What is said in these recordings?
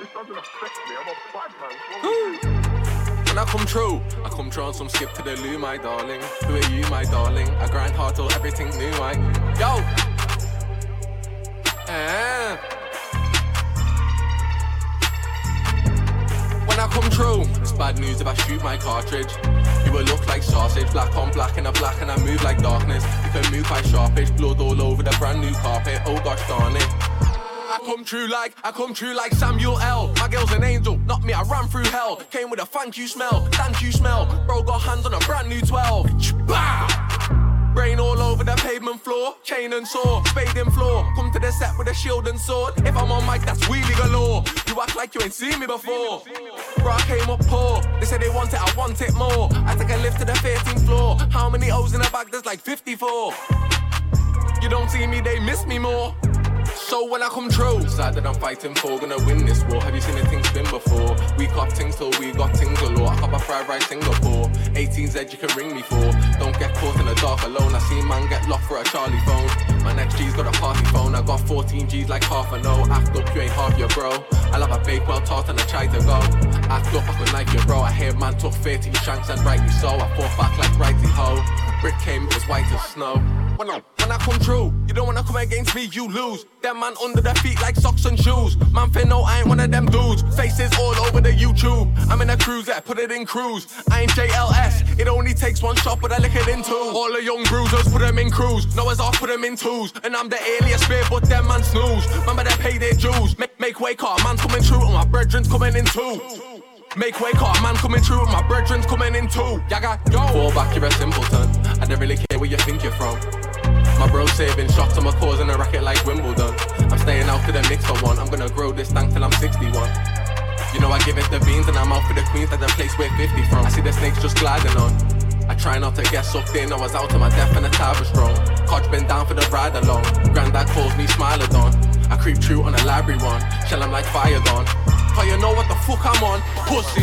This man. When I come true, I come true on some skip to the loo, my darling. Who are you, my darling? I grind hard till everything new, I. Yo! Eh. When I come true, it's bad news if I shoot my cartridge. You will look like sausage, black on black and a black, and I move like darkness. You can move quite sharpish, blood all over the brand new carpet. Oh gosh darn it. Come true like, I come true like Samuel L. My girl's an angel, not me, I ran through hell. Came with a thank you smell, thank you smell. Bro got hands on a brand new 12. Bah! Brain all over the pavement floor, chain and saw, fading floor. Come to the set with a shield and sword. If I'm on mic, that's wheelie galore. You act like you ain't seen me before. Bro, I came up poor. They say they want it, I want it more. I take a lift to the 13th floor. How many O's in the bag? There's like 54. You don't see me, they miss me more. So when I come true, side that I'm fighting for, gonna win this war. Have you seen a thing spin before? We cop things till we got things galore. I cop a fried rice Singapore. 18's edge you can ring me for. Don't get caught in the dark alone. I see man get locked for a Charlie phone. My next G's got a party phone. I got 14 G's like half a no. Act up, you ain't half your bro. I love a bake well tart and I try to go. Act up, I could like your bro. I hear man took 13 shanks and rightly so. I fought back like righty ho. Brick came, it was white as snow. When I, when I come true, you don't wanna come against me, you lose. Them man under their feet like socks and shoes. Man, fin no, I ain't one of them dudes. Faces all over the YouTube. I'm in a cruiser, put it in cruise. I ain't JLS, it only takes one shot, but I lick it in two. All the young bruisers, put them in crews. Noah's off, put them in twos. And I'm the alias spear, but them man snooze. Remember they pay their dues. Make, make way car, man's coming through, and my brethren's coming in two. Make way car, man coming through, my brethren's coming in two. Yaga, yo. Fall back, you're a simpleton. I don't really care where you think you're from. My bro saving shots on my cause in a racket like Wimbledon. I'm staying out to the Knicks for one. I'm gonna grow this tank till I'm 61. You know I give it the beans and I'm out for the queens like the place where 50 from. I see the snakes just gliding on. I try not to get sucked in, I was out to my death and the tide was strong. Codge been down for the ride along. Granddad calls me Smilodon. I creep through on a library one. Shell 'em like fire gone. Cause you know what the fuck I'm on, pussy.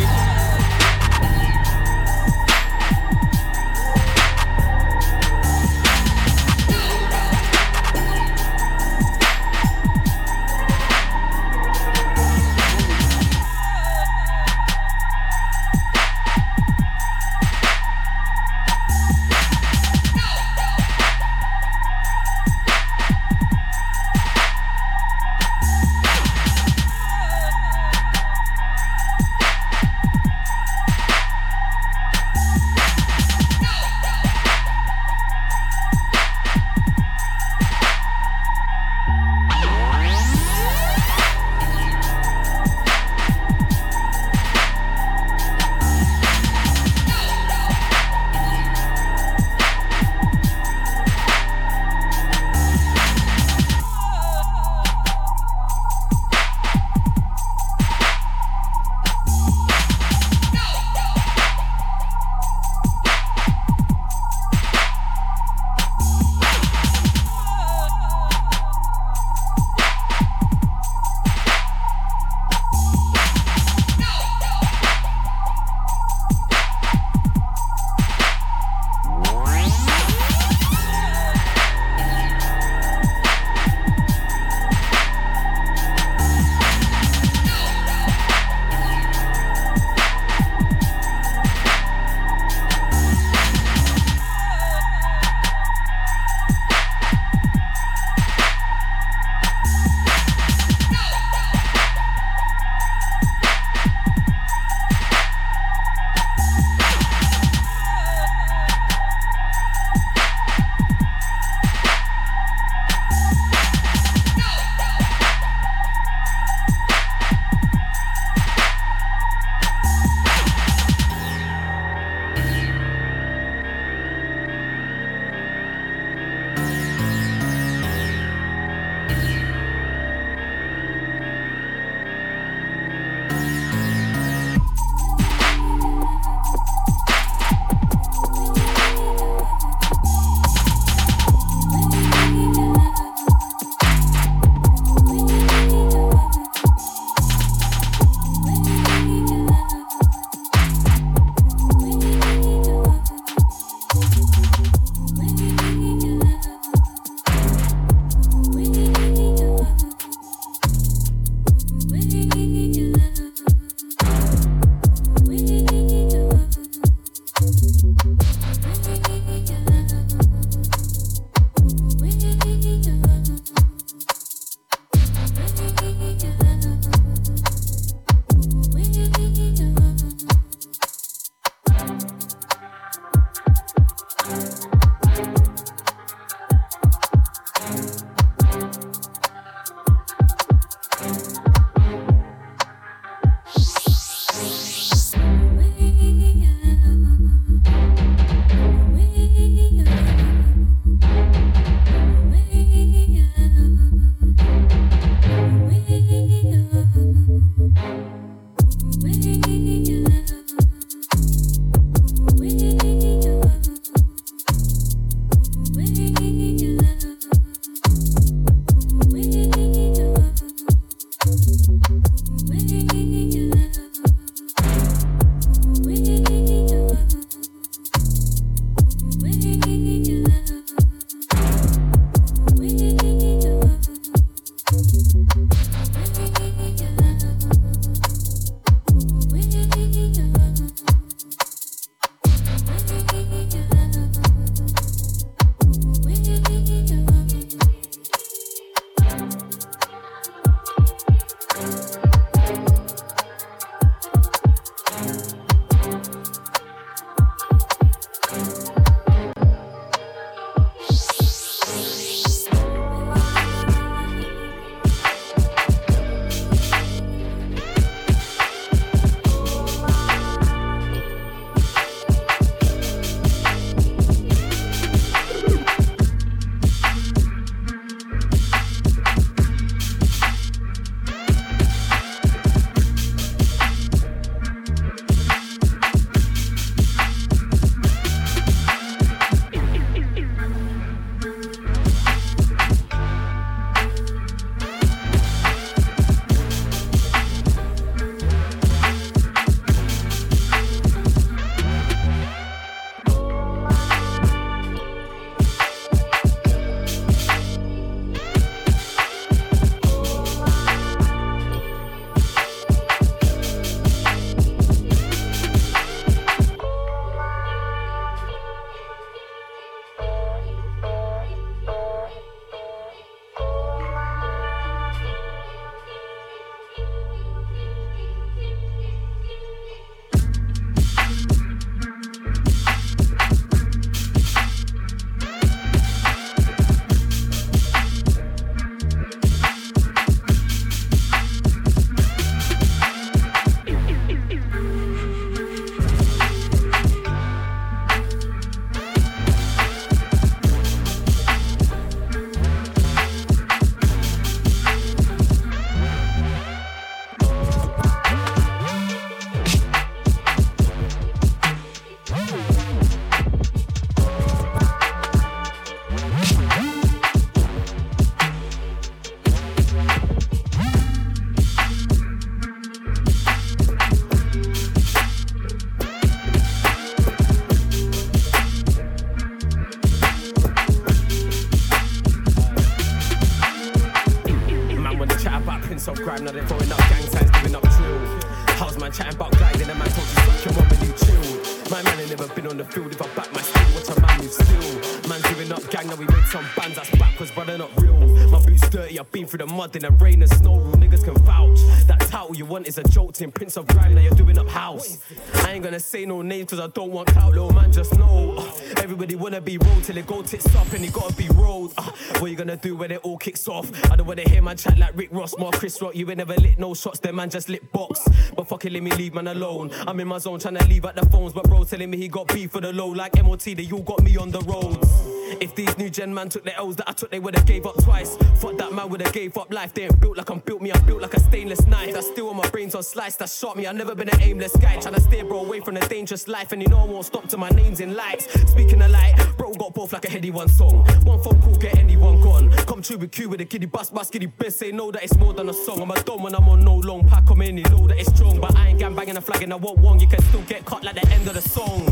Through the mud in the rain and snow. Niggas can vouch. That title you want is a team, Prince of Grime, now you're doing up house. I ain't gonna say no names cause I don't want clout, little man, just know. Uh, everybody wanna be rolled till it go tits up and it gotta be rolled. Uh, what you gonna do when it all kicks off? I don't wanna hear man chat like Rick Ross, more Chris Rock. You ain't never lit no shots, them man just lit box. But fucking let me leave man alone. I'm in my zone trying to leave at the phones, but bro telling me he got beef for the low like MOT. They you got me on the roads. If these new gen man took the L's that I took, they would've gave up twice. Fuck that man would've gave up life. They ain't built like I'm built me, I'm built like a stainless knife. That's still on my brains on slice, that shot me. I've never been an aimless guy. Trying to steer bro away from a dangerous life, and you know I won't stop till my name's in lights. Speaking of light, got both like a heady one song. One phone call, get anyone gone. Come true with Q with a kiddie bus, bus, kiddie best. Say know that it's more than a song. I'm a dumb when I'm on no long pack. I'm in, you know that it's strong. But I ain't gang banging a flag and I won't want one. You can still get cut like the end of the song.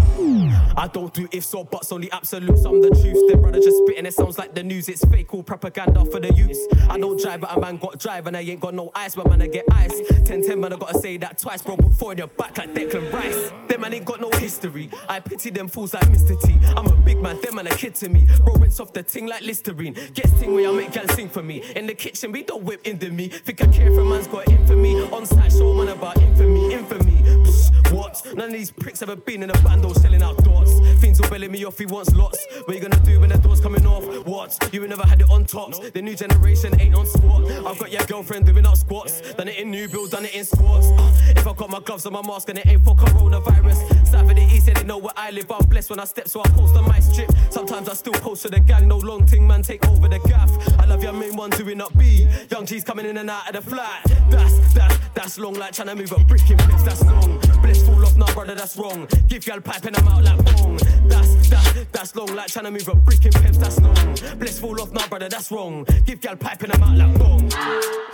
I don't do ifs or buts, only absolutes. I'm the truth. Them brother just spitting, it sounds like the news. It's fake, all propaganda for the youths. I don't drive, but a man got drive, and I ain't got no ice, but man, I get ice. 10 10, man, I gotta say that twice, bro. Put four in your back like Declan Rice. Them man ain't got no history. I pity them fools like Mr. T. I'm a big man, them man a kid to me. Bro, rinse off the ting like Listerine. Gets ting where I make gal sing for me. In the kitchen, we don't whip into me. Think I care for man's got infamy. On site, show man about infamy, infamy. Psh, what? None of these pricks ever been in a bando selling out doors. Things will belly me off, he wants lots. What you gonna do when the door's coming off? What? You ain't never had it on tops. The new generation ain't on squat. I've got your girlfriend doing up squats. Done it in new build, done it in squats. Uh, if I got my gloves and my mask and it ain't for coronavirus. South of the east, they know where I live. I'm blessed when I step, so I post on my strip. Sometimes I still post to the gang. No long thing, man, take over the gaff. I love your main one doing up B. Young G's coming in and out of the flat. That's that, that's long like trying to move a brick in place. That's long. Bless fall off now, brother, that's wrong. Give y'all pipe and I'm out like bong. That's that, that's long like trying to move a brick in peps. That's long. Bless fall off now, brother, that's wrong. Give y'all pipe and I'm out like bong.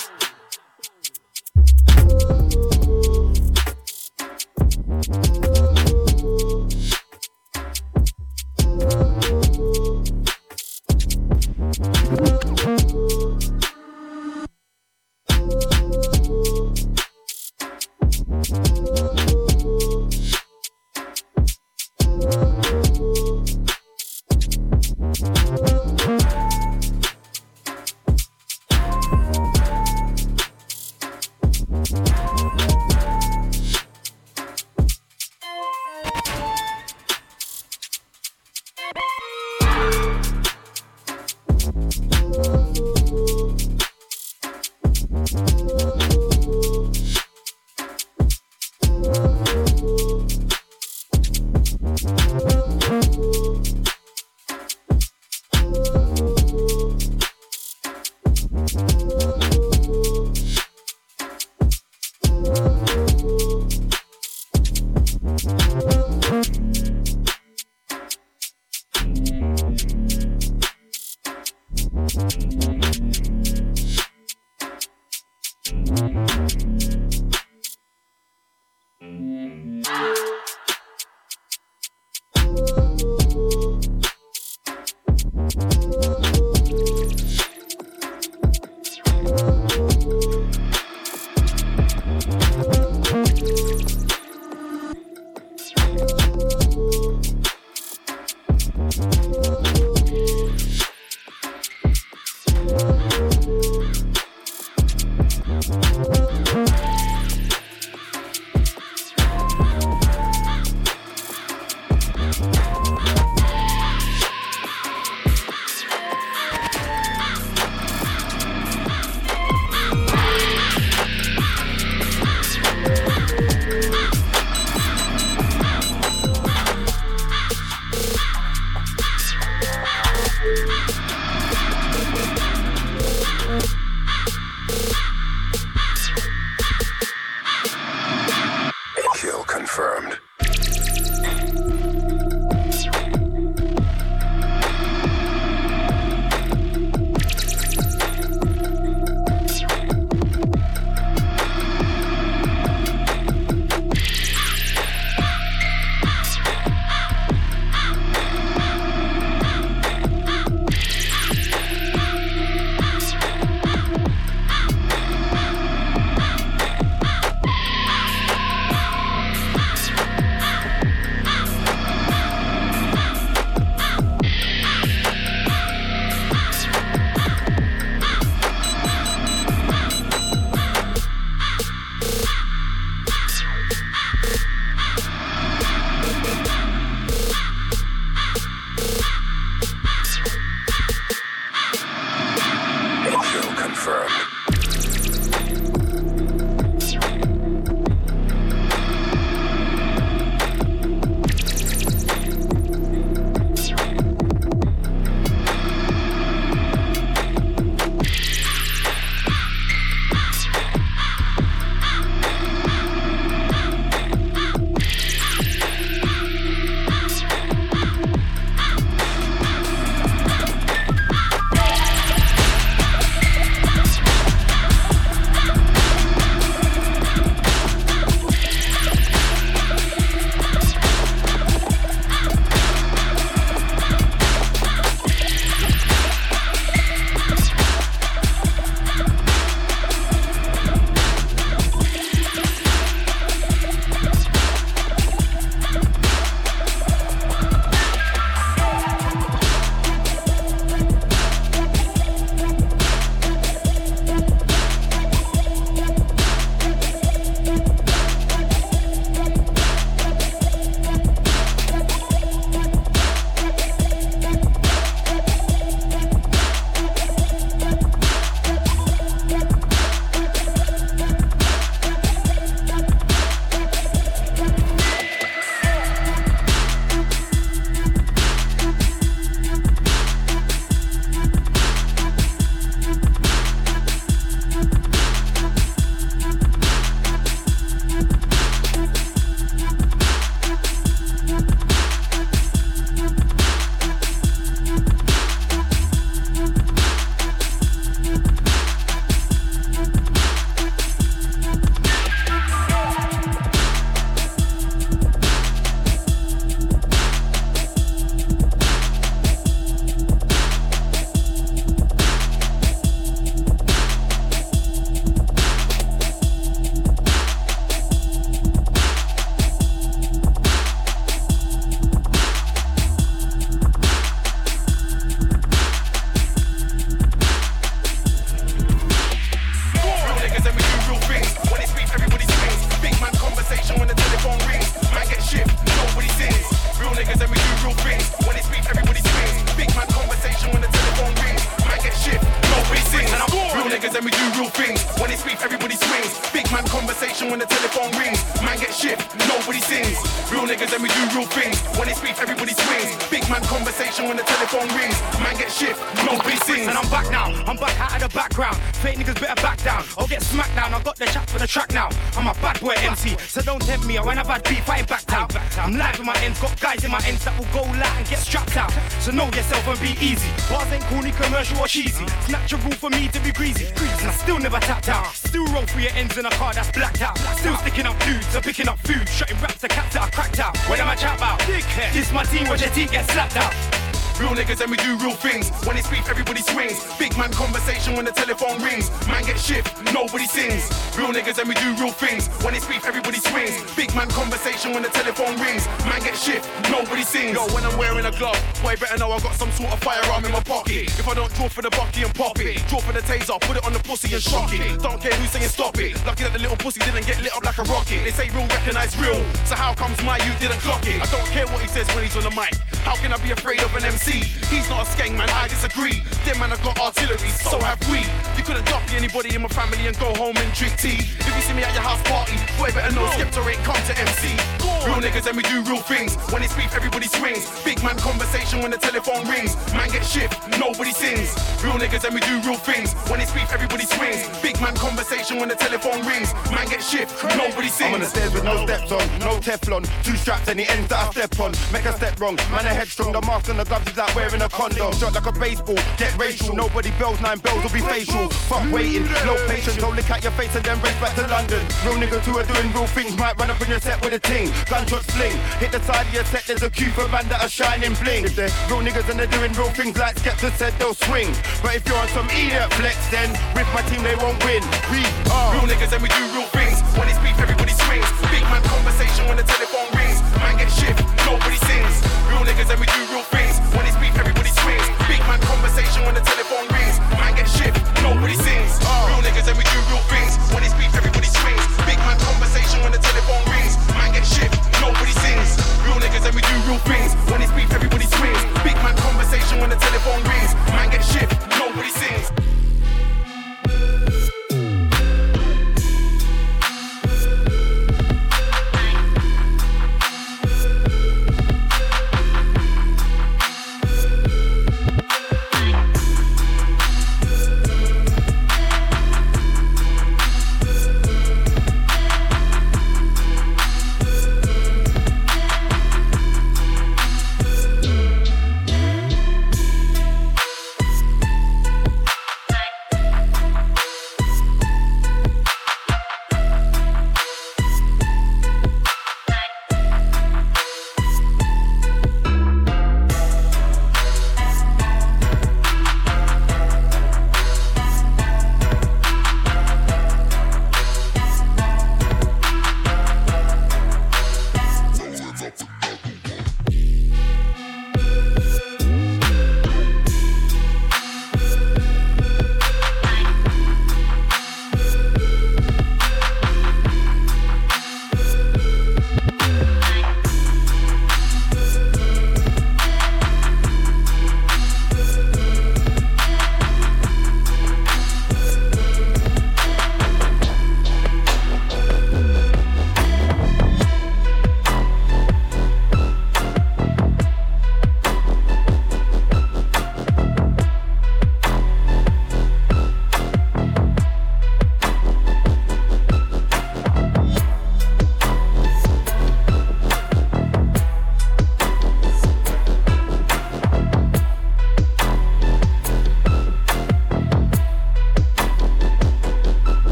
When the telephone rings. Man get shit, nobody sings. Yo, when I'm wearing a glove, boy better know I got some sort of firearm in my pocket. If I don't draw for the bucky and pop it, draw for the taser, put it on the pussy and shock it. Don't care who's saying stop it. Lucky that the little pussy didn't get lit up like a rocket. They say real recognize real, so how comes my you didn't clock it? I don't care what he says when he's on the mic. How can I be afraid of an MC? He's not a skeng man, I disagree. Them man have got artillery, so have we. You couldn't copy anybody in my family and go home and drink tea. If you see me at your house party, boy better know Skepta ain't come to MC. Real niggas and we do real things. When it's beef, everybody swings. Big man conversation when the telephone rings. Man get shift, nobody sings. Real niggas and we do real things. When it's beef, everybody swings. Big man conversation when the telephone rings. Man get shift, nobody sings. I'm on the stairs with no steps on, no Teflon. Two straps and the ends that I step on. Make a step wrong, man, a headstrong. The mask and the gloves is like wearing a condom. Shot like a baseball, get racial. Nobody bells, nine bells will be facial. Fuck waiting, no patience. Don't lick out your face and then race back to London. Real niggas who are doing real things might run up in your set with a ting. Gunshots fling, hit the side of your set. There's a queue for man that are shining bling. If they're real niggas and they're doing real things like Skepta said, they'll swing. But if you're on some idiot flex, then with my team they won't win. We are real niggas and we do real things. When it's beef, everybody swings. Big man conversation when the telephone rings. Man get shift, nobody sings. Real niggas and we do real things. When it's beef, everybody swings. Big man conversation when the telephone rings. Man get shift, nobody sings. Real niggas and we do real things. When it's beef, everybody swings. Big man conversation when the telephone rings. Man get shift, nobody sings. Real niggas and we do real things.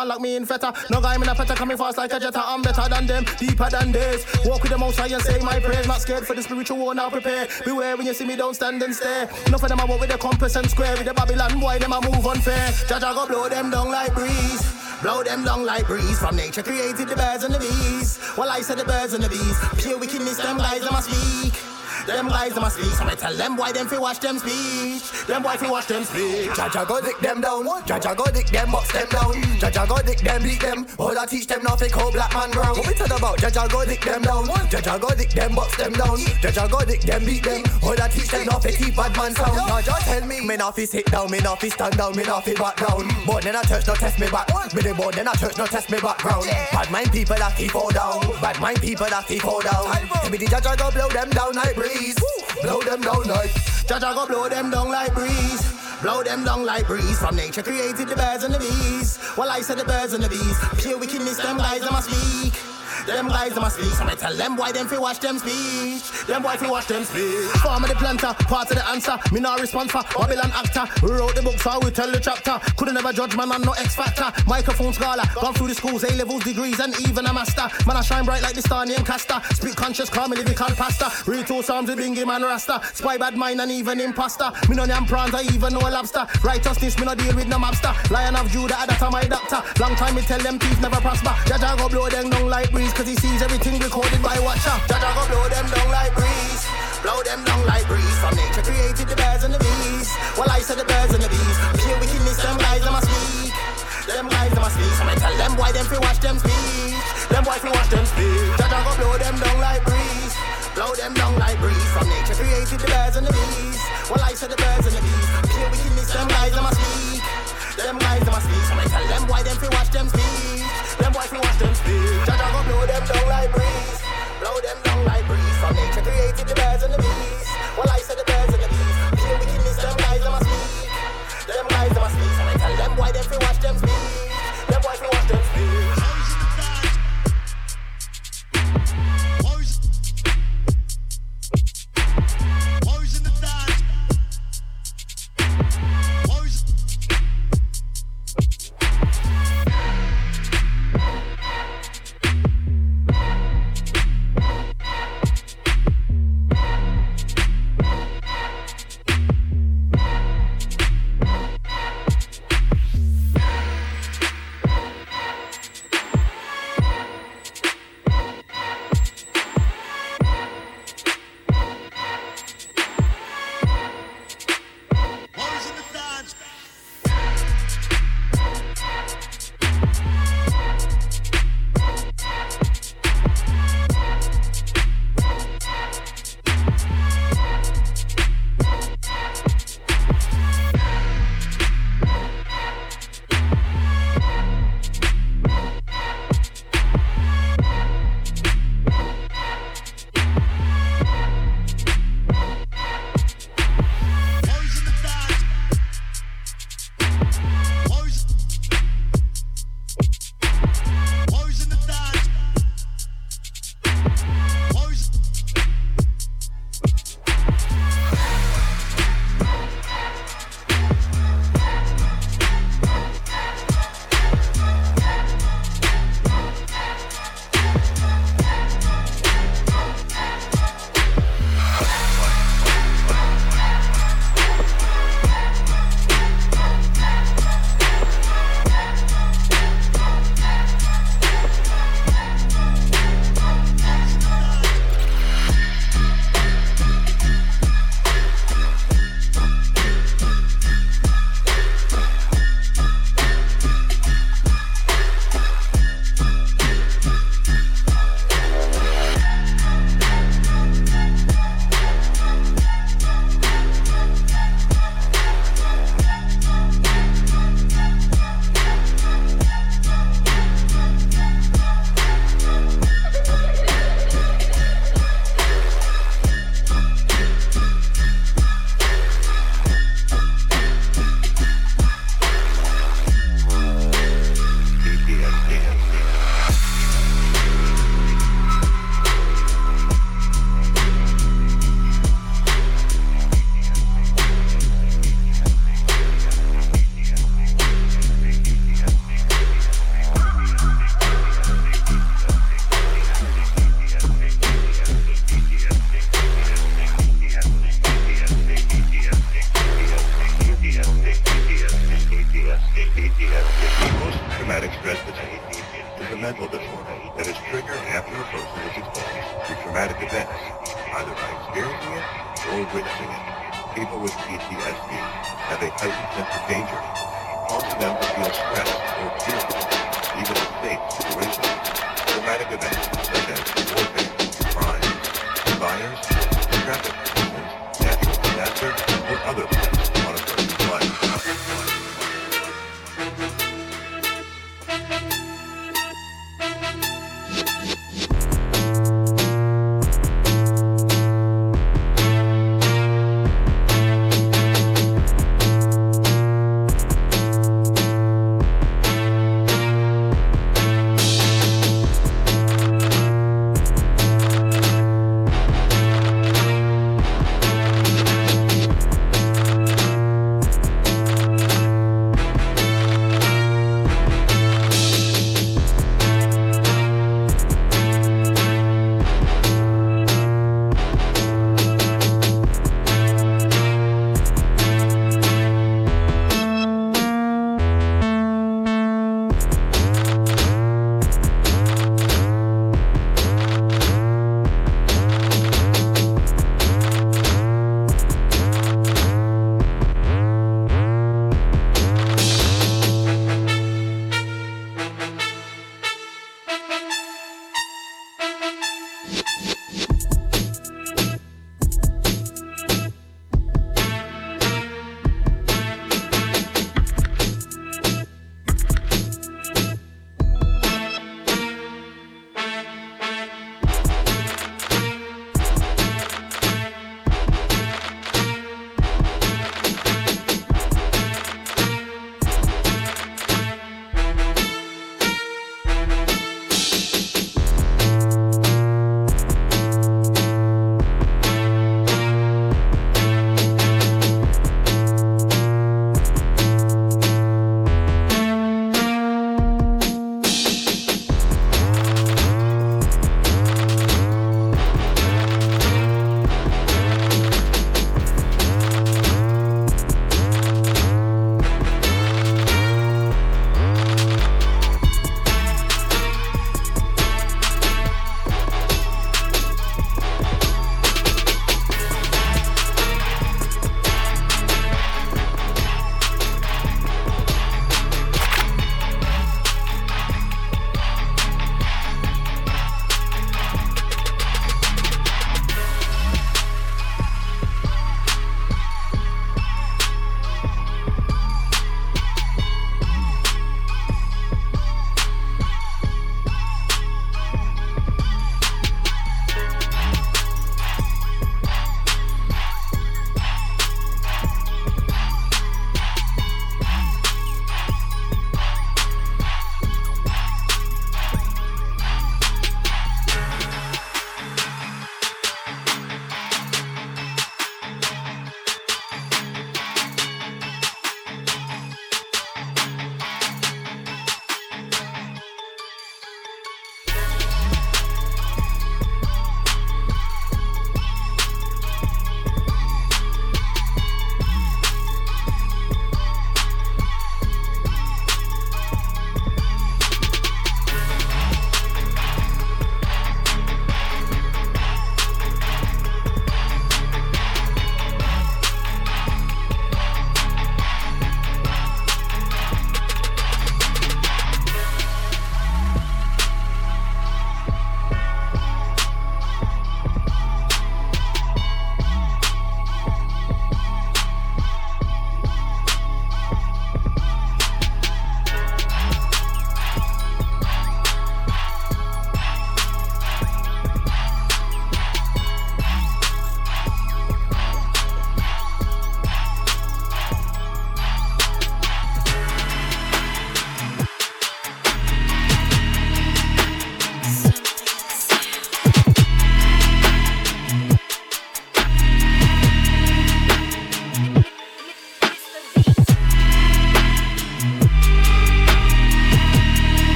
Can't lock me in fetter. No guy in a petter coming fast like a jetter. I'm better than them, deeper than this. Walk with the most high and say my prayers. Not scared for the spiritual war, now prepare. Beware when you see me, don't stand and stare. Enough of them I walk with the compass and square. With the Babylon boy, them I move unfair. Jaja go blow them down like breeze. Blow them down like breeze. From nature created the birds and the bees. Well, I said the birds and the bees. Pure wickedness, them guys, I must speak. Them guys a speak, so I tell them why them fi watch them speech. Them why fi watch them speak. Jaja go dick them down, Jaja go dick them, box them down. Jaja go dick them, beat them. All I teach them now fi call black man brown. What we talk about? Jaja go dick them down, Jaja go dick them, box them down. Jaja go dick them, beat them. All I teach them now fi keep bad man sound. Jaja tell me, me now fi sit down, me now fi stand down, me now fi back down. But then I church no test me back. Me the board then I church no test me background. Bad mind people that keep fall down. Bad mind people that keep fall down. Give me the Jaja go blow them down like Blow them down like Jaja go blow them down like breeze. Blow them down like breeze. From nature created the birds and the bees. Well, I said the birds and the bees. Pure wickedness, them guys, I must speak. Them guys, I must speak. So I tell them why them fi watch them speech. Them why fi watch them speech. Farmer the planter, part of the answer. Me not respond for Babylon actor. We wrote the book, so we tell the chapter. Couldn't never judge man and no X factor. Microphone scholar, gone through the schools, A levels, degrees, and even a master. Man, I shine bright like the star named Castor. Speak conscious, calm, lyrical pastor. Read two psalms with Bingy man Rasta. Spy bad mind and even imposter. Me no yam prawns, I even know lobster. Righteousness, me no deal with no mobster. Lion of Judah, that my doctor. Long time me tell them thieves never prosper. Jaja go blow them down like breeze, cause he sees everything recorded by Watcher. Jaja go blow them down like breeze. Blow them down like breeze. From nature created the birds and the bees. Well, I said the birds and the bees. Pure wickedness, them guys, I must speak. Them guys, I must speak. So I tell them why them fi watch them speak. Them boys fi watch them speak. Jaja go blow them down like breeze. Blow them down like breeze. From nature created the birds and the bees. Well, I said the birds and the bees. Pure wickedness, them guys, I must speak. Them guys, I must speak. So I tell them why them fi watch them speak. The birds and the bees. Well, I said the birds and the bees. Wickedness, them guys, I must speak. Them guys, speak. So I tell them why them fi watch them speak.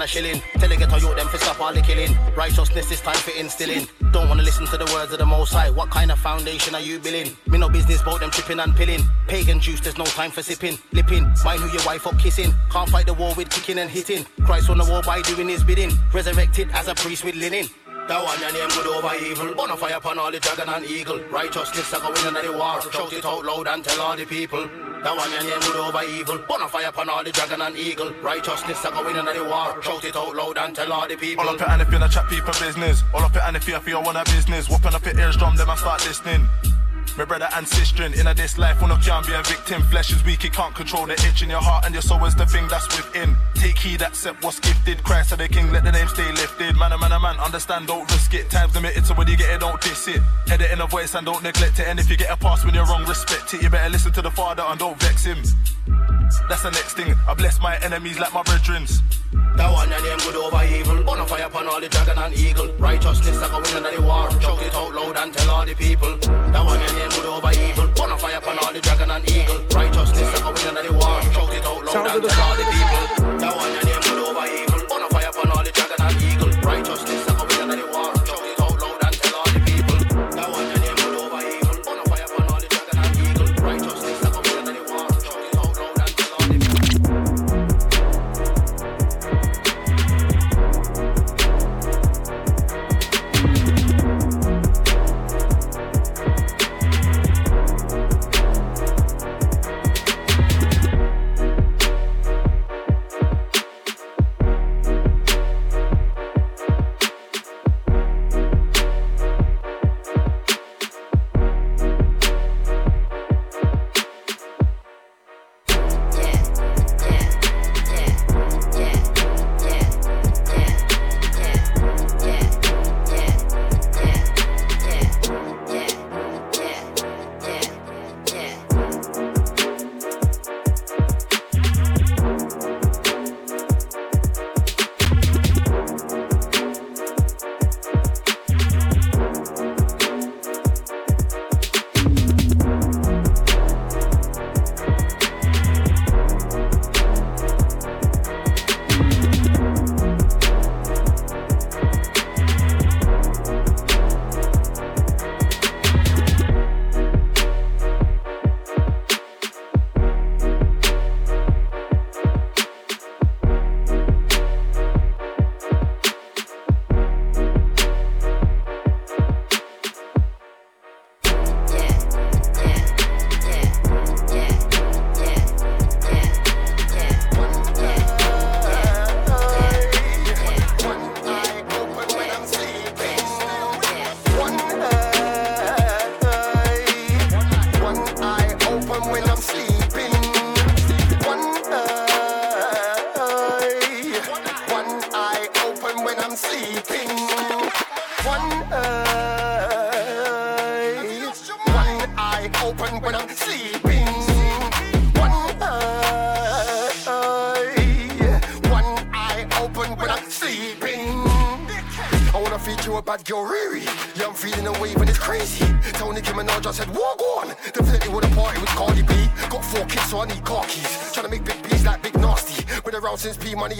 Than a shilling. Till Tell the ghetto youth them for stop all the killing. Righteousness is time for instilling. Don't wanna listen to the words of the most high. What kind of foundation are you building? Me no business about them tripping and pilling. Pagan juice, there's no time for sipping. Lipping, mind who your wife up kissing. Can't fight the war with kicking and hitting. Christ on the war by doing his bidding. Resurrected as a priest with linen. That one your name good over evil. Burn a fire upon all the dragon and eagle. Righteousness are going into the war. Shout it out loud and tell all the people. That one your name good over evil. Burn a fire upon all the dragon and eagle. Righteousness are going into the war. Shout it out loud and tell all the people. All up it and if you chat people business. All up it and if you feel want a business. Whooping up your ears drum, then I start listening. My brother and sister in a this life, one of can't be a victim. Flesh is weak, it can't control the itch in your heart, and your soul is the thing that's within. Take heed, accept what's gifted. Christ are the king, let the name stay lifted. Man, a man, a man, understand, don't risk it. Time's limited, so when you get it, don't diss it. Head it in a voice and don't neglect it. And if you get a pass when you're wrong, respect it. You better listen to the father and don't vex him. That's the next thing. I bless my enemies like my brethrens. That one your name good over evil. Burn a fire upon all the dragon and eagle. Righteousness are going into the war. Shout it out loud and tell all the people. That one name good over evil. Burn a fire upon all the dragon and eagle. Righteousness are going into the war. Shout it out loud and tell all the people. That one your name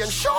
since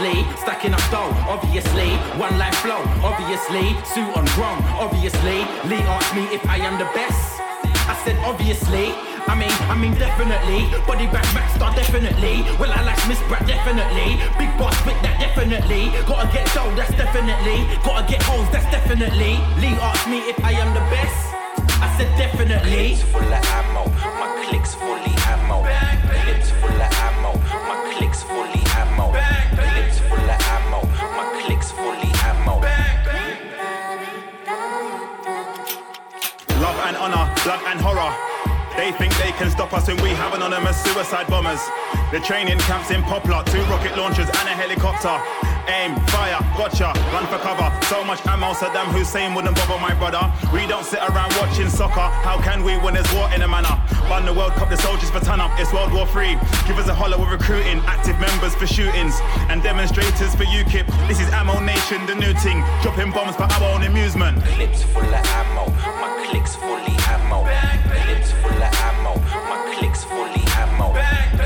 obviously. Stacking up dough, obviously. One life flow, obviously. Suit on grown, obviously. Lee asked me if I am the best. I said obviously. I mean, I mean definitely. Body back, back star definitely. Well, I like Miss Brat definitely. Big boss with that definitely. Gotta get dough, that's definitely. Gotta get hoes, that's definitely. Lee asked me if I am the best. I said definitely. Clips full of ammo, my clicks fully blood and horror. They think they can stop us when we have anonymous suicide bombers. The training camps in Poplar, two rocket launchers and a helicopter. Aim, fire, gotcha, run for cover. So much ammo, Saddam Hussein wouldn't bother my brother. We don't sit around watching soccer. How can we when there's war in a manner? Won the World Cup, the soldiers for ton up. It's World War Three. Give us a holler, we're recruiting active members for shootings and demonstrators for UKIP. This is Ammo Nation, the new thing. Dropping bombs for our own amusement. Clips full of ammo, my clicks fully ammo. Clips full of ammo, my clicks fully ammo. Clips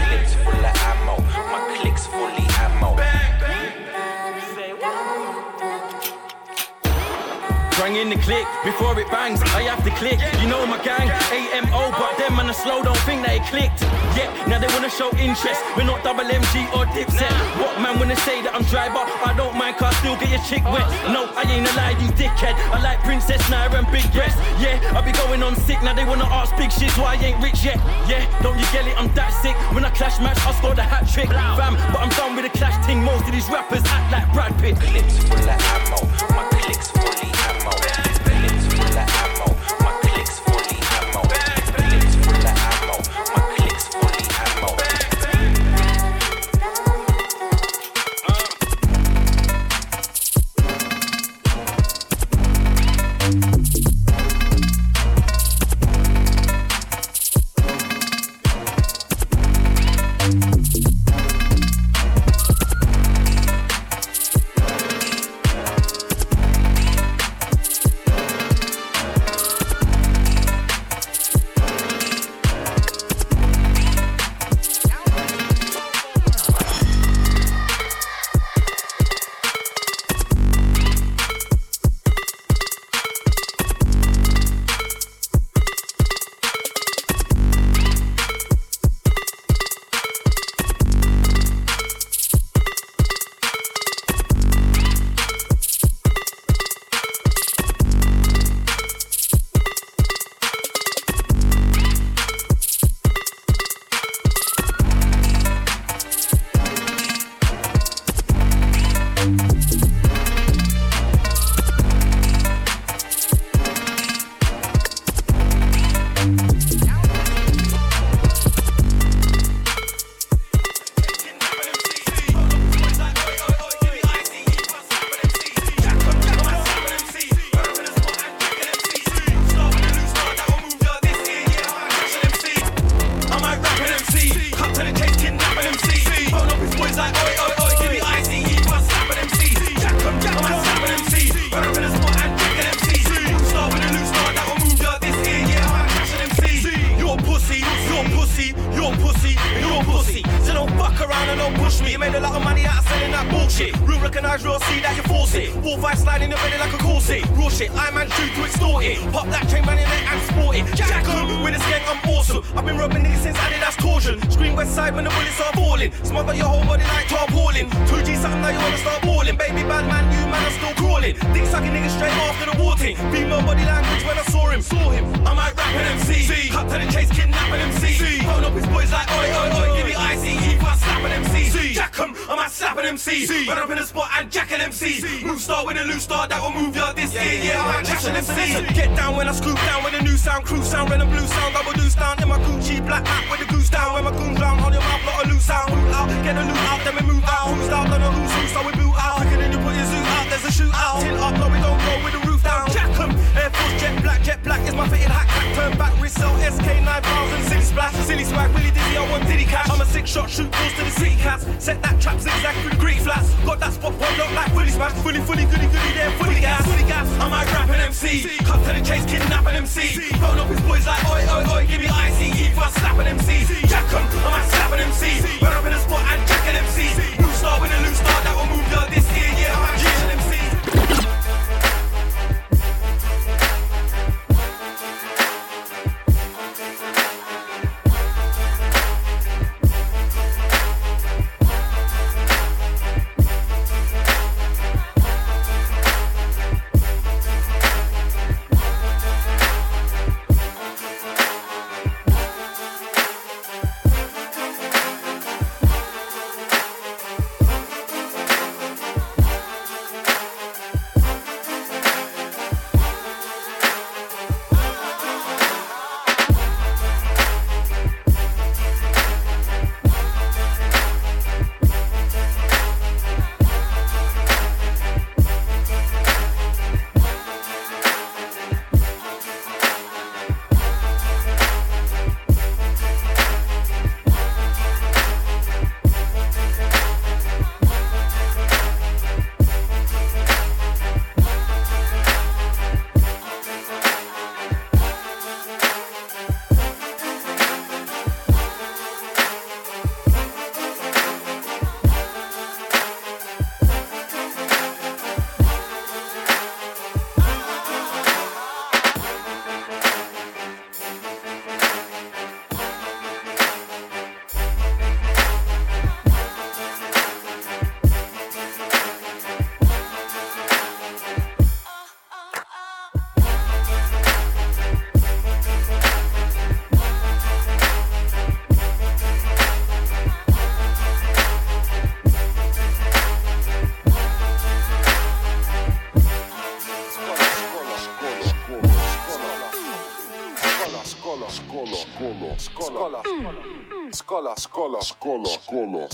in the click before it bangs. I have to click. You know my gang, AMO, but them man are slow. Don't think that it clicked. Yeah, now they wanna show interest. We're not double MG or dipset. What man wanna say that I'm driver? I don't mind, cause I still get your chick wet. No, I ain't a lie, you dickhead. I like Princess Naira and big breasts. Yeah, I be going on sick. Now they wanna ask big shit why I ain't rich yet. Yeah, don't you get it? I'm that sick. When I clash match, I score the hat trick. Fam, but I'm done with the clash thing. Most of these rappers act like Brad Pitt. Clips full of ammo, my clicks fully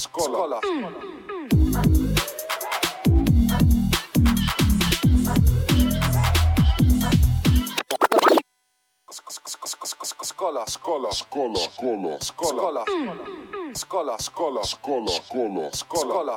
scholar, scholar, scholar. Scholar, scholar, scholar, scholar, scholar, scholar, scholar, scholar, scholar,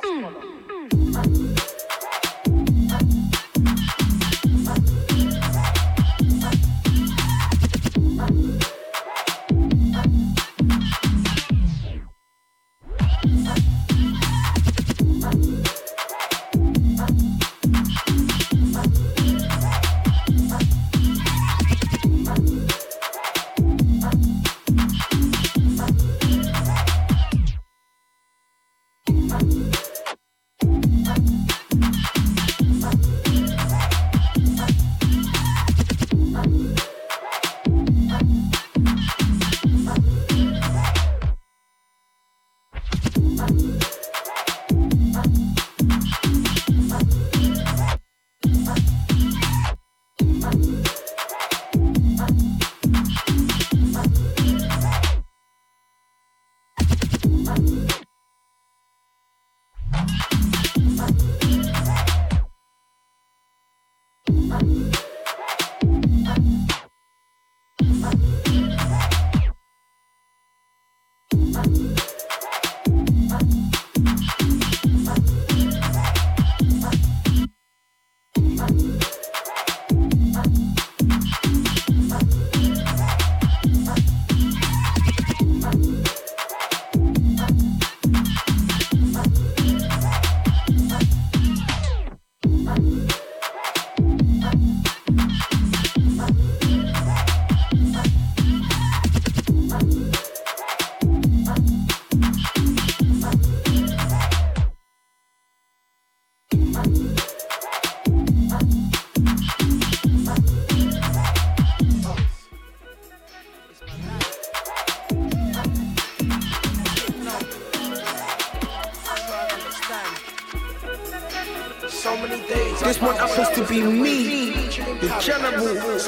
the.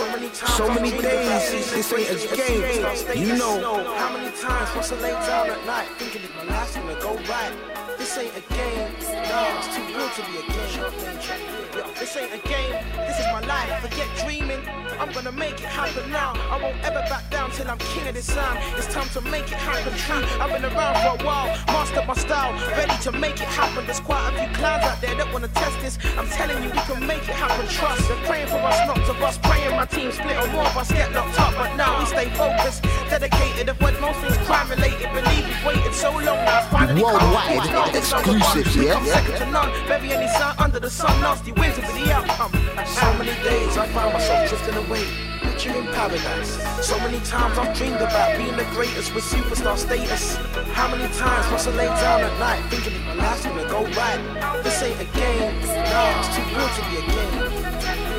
So many days. This ain't a game. You know. How many times must I lay down at night thinking if my life's gonna go right? This ain't a game. No, it's too real to be a game. Yo, this ain't a game. This is my life. Forget dreaming. I'm gonna make it happen now. I won't ever back down till I'm king of this sound. It's time to make it happen true. I've been around for a while, mastered my style, ready to make it happen. There's quite a few clowns out there that wanna test this. I'm telling you, we can make it happen. Trust. They're praying for us, not to us. Praying my team split or more of us get locked up. But now we stay focused, dedicated. Avoid most things crime related. Believe we've waited so long now. Finally come. Worldwide, It's not this number one. exclusive, yeah? second to none. Bury any sound under the sun. Nasty winter for the outcome. So many days I found myself drifting away. Picturing paradise. So many times I've dreamed about being the greatest with superstar status. How many times must I lay down at night thinking my life's gonna go right? This ain't a game. No, it's too real to be a game.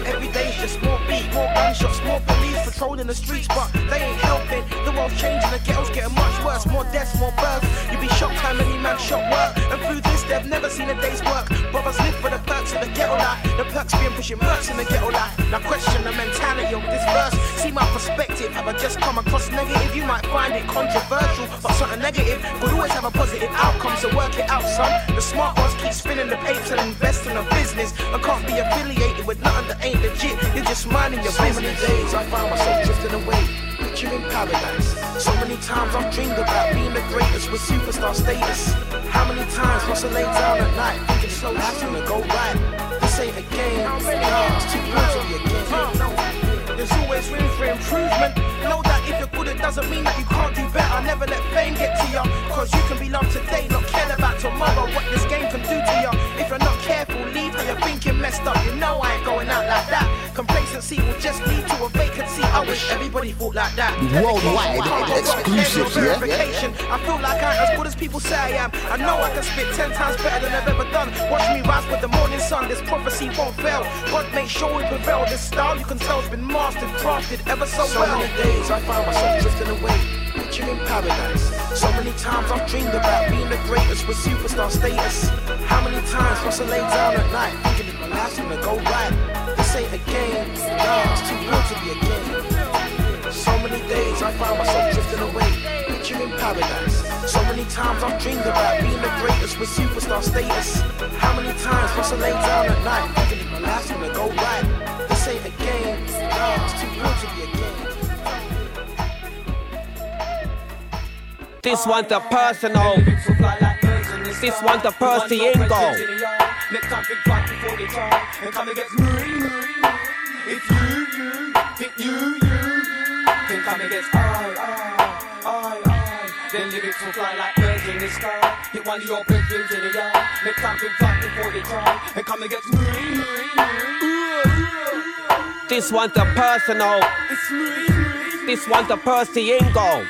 Every day's just more beat, more gunshots, more police patrolling the streets, but they ain't helping. The world's changing, the ghetto's getting much worse. More deaths, more births. You'd be shocked how many man shot work. And through this, they've never seen a day's work. Brothers live for the perks of the ghetto life. The perks being pushing mercs in the ghetto life. Now question the mentality of this verse. See my perspective. Have I just come across negative? You might find it controversial, but something negative could always have a positive outcome. So work it out, son. The smart ones keep spinning the papers and invest in a business. I can't be affiliated with nothing that ain't legit. You're just minding your business. So many days I find myself drifting away. Picturing paradise. So many times I've dreamed about being the greatest with superstar status. How many times must I lay down at night thinking so life's gonna go right? This ain't a game. It's too good to be a game. There's always room for improvement. Know that if you're good, it doesn't mean that you can't do better. Never let fame get to you. Cause you can be loved today, not care about tomorrow. What this game can do to you. If you're not careful, leave how you're thinking messed up. You know I ain't going out like that. Complacency will just lead to a vacancy. I wish everybody thought like that. Worldwide, Dedication, hard work, exclusive, yeah? verification. I feel like I ain't as good as people say I am. I know I can spit ten times better than I've ever done. Watch me rise with the morning sun. This prophecy won't fail. God make sure we prevail. This style you can tell has been mastered, crafted ever so, So well. many days I found myself drifting away. Picturing paradise. So many times I've dreamed about being the greatest with superstar status. How many times must I lay down at night thinking if my life's gonna go right? This ain't a game. No, it's too real to be a game. So many days I find myself drifting away. Picture in paradise. So many times I've dreamed about being the greatest with superstar status. How many times must I lay down at night thinking my life's gonna go right? This ain't a game, no, it's too good to be a game. This one's a personal. This one's a Percy Ingo. Next time think twice before they try and come against me. If you, you, think you, you, can come against I, I, I, I. Then lyrics will fly like birds in the sky. Hit one of your brethren in the eye. Next time think twice before they try and come against me. This one's a personal. This one's a Percy Ingo.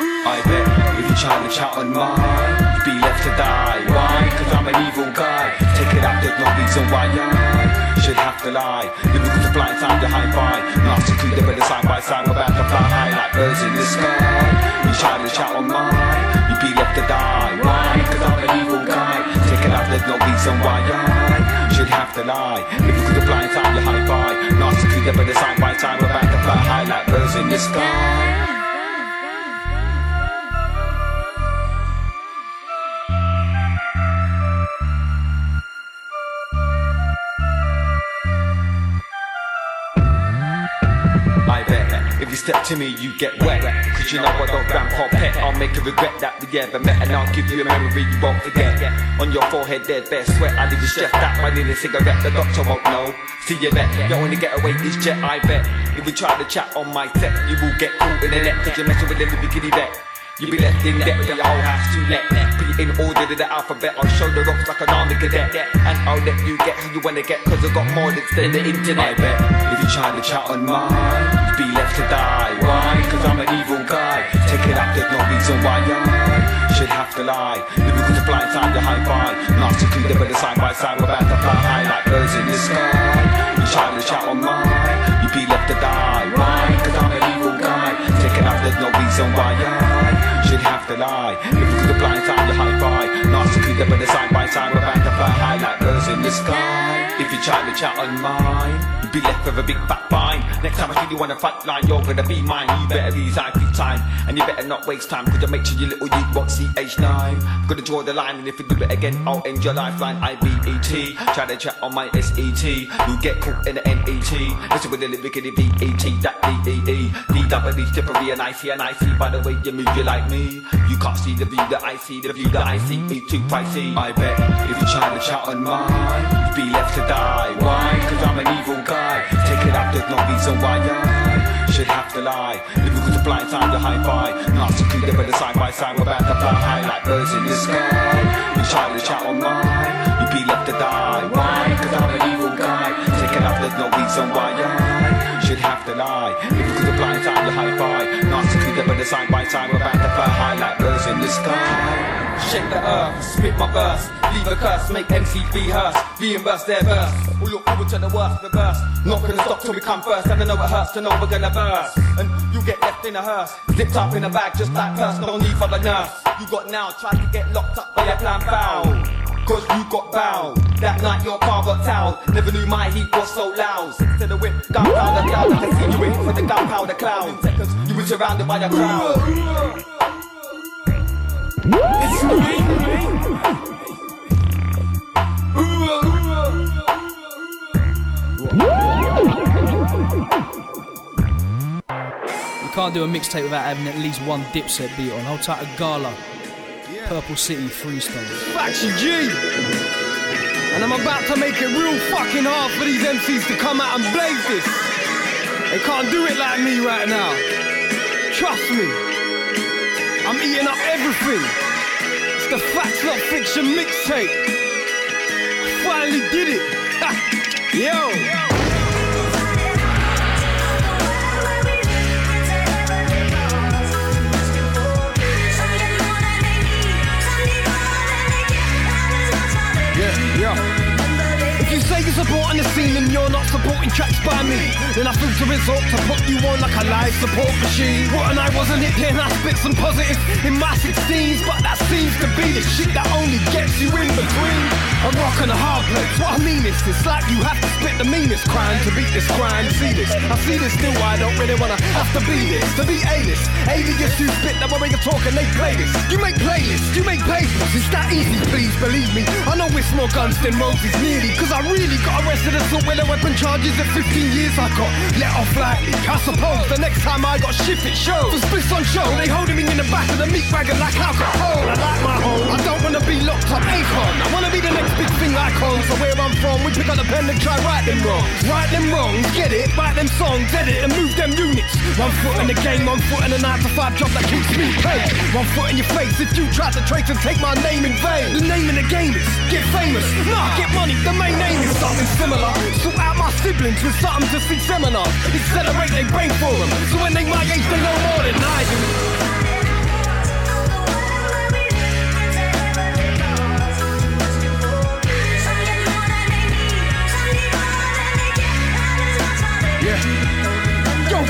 I bet if you try to chat on mine, you'd be left to die. Why? Cause I'm an evil guy. Take it out, there's no reason why I should have to lie. Living with the blind time, the high five. Nasty crew, they better side by side. We're about to fly high like birds in the sky. You try to chat on mine, you'd be left to die. Why? Cause I'm an evil guy. Take it out, there's no reason why I should have to lie. Living with the blind time, the high five. Nasty crew, they better side by side. We're about to fly high like birds in the sky. Step to me, you get wet. Cause you know I don't or pet. I'll make a regret that we ever met. And I'll give you a memory you won't forget. On your forehead, there's bare sweat. I leave you stressed out. I need a cigarette, the doctor won't know. See you bet, you only get away this jet, I bet. If we try to chat on my set, you will get caught in the net. Cause you're messing with little bikini vet. You be left in debt for your whole house to let it in order to the alphabet I'll show the rocks like an army cadet And I'll let you get who you wanna get Cause I've got more than the internet I bet if you try to chat on mine be left to die. Why? Cause I'm an evil guy. Take it up, there's no reason why I should have to lie. With the blind time, the high five Nasty crew, they better side by side. We're about to fly high like birds in the sky. You try to shout on mine You'd be left to die it up, there's no reason why I should have to lie. Living with the blind time, the high. Nasty crew, they better side by side. We're about to fly high like birds in the sky. If you try to chat on mine, you'll be left with a big fat fine. Next time I really wanna fight line, you're gonna be mine. You better resign big time, and you better not waste time. Could you make sure your little you won't see H9? Gonna draw the line, and if you do it again, I'll end your lifeline. I B E T. Try to chat on my S E T. You get caught in the N E T. Listen with the lyric in the B E T. That D E E. D double D and I see and I see by the way you move, you like me. You can't see the view that I see, the view that I see. Me too pricey. I bet if you try to chat on mine, you'd be left to die. Why? Cause I'm an evil guy. Take it up, there's no reason why I should have to lie. Living with the blind time, the high five. Nasty crew, they better side by side. We're about to fly high like birds in the sky. You try to chat on mine, you'd be left to die. Why? Cause I'm an evil guy. Take it up, there's no reason why I should have to lie. With the blind time, the high five. Nasty crew, they side by side. We're about to fly high like birds in the sky. Shake the earth, spit my verse, leave a curse, make MCs rehearse, reimburse their verse. We look forward to the worst reverse. Not gonna stop till we come first, and I know it hurts to know we're gonna burst. And you get left in a hearse, zipped up in a bag just like purse, no need for the nurse. You got now, try to get locked up by your plan foul. Cause you got bound. That night your car got towed. Never knew my heat was so loud. To the whip, gunpowder cloud. I can see you waiting for the gunpowder cloud. In seconds, you were surrounded by a crowd. Can't do a mixtape without having at least one dipset beat on. Hold tight a Gala. Purple City Freestyle. Faction G! And I'm about to make it real fucking hard for these MCs to come out and blaze this. They can't do it like me right now. Trust me. I'm eating up everything. It's the Facts Not Fiction mixtape. Finally did it. Yo. Supporting the scene and you're not supporting tracks by me, Then I filter resort to put you on like a live support machine. What and I wasn't it then I spit some positive in my 16s, but that seems to be the shit that only gets you in between. Hard place. What I mean is, it's like you have to spit the meanest crime to beat this crime. See this? I see this still. I don't really wanna have to be this to be A-list. Alias you spit the way you talk and they play this. You make playlists, you make papers. It's that easy, please believe me. I know it's more guns than roses, nearly. Cause I really got arrested assault with a weapon charges at 15 years. I got let off lightly. I suppose the next time I got shift it shows. For splits on show, they holding me in the back of the meat wagon like alcohol. I like my home. I don't wanna be locked up, Akon. I wanna be the next big thing icon. So where I'm from, we pick up the pen and try right them wrongs. Right them wrongs, get it, write them songs, edit and move them units. One foot in the game, one foot in the 9 to 5 job that keeps me paid. One foot in your face if you try to trace and take my name in vain. The name of the game is get famous. Nah, get money, the main name is something similar. Sort out my siblings with something to see seminars. Accelerate their brain for them. So when they my age, they know more than I do.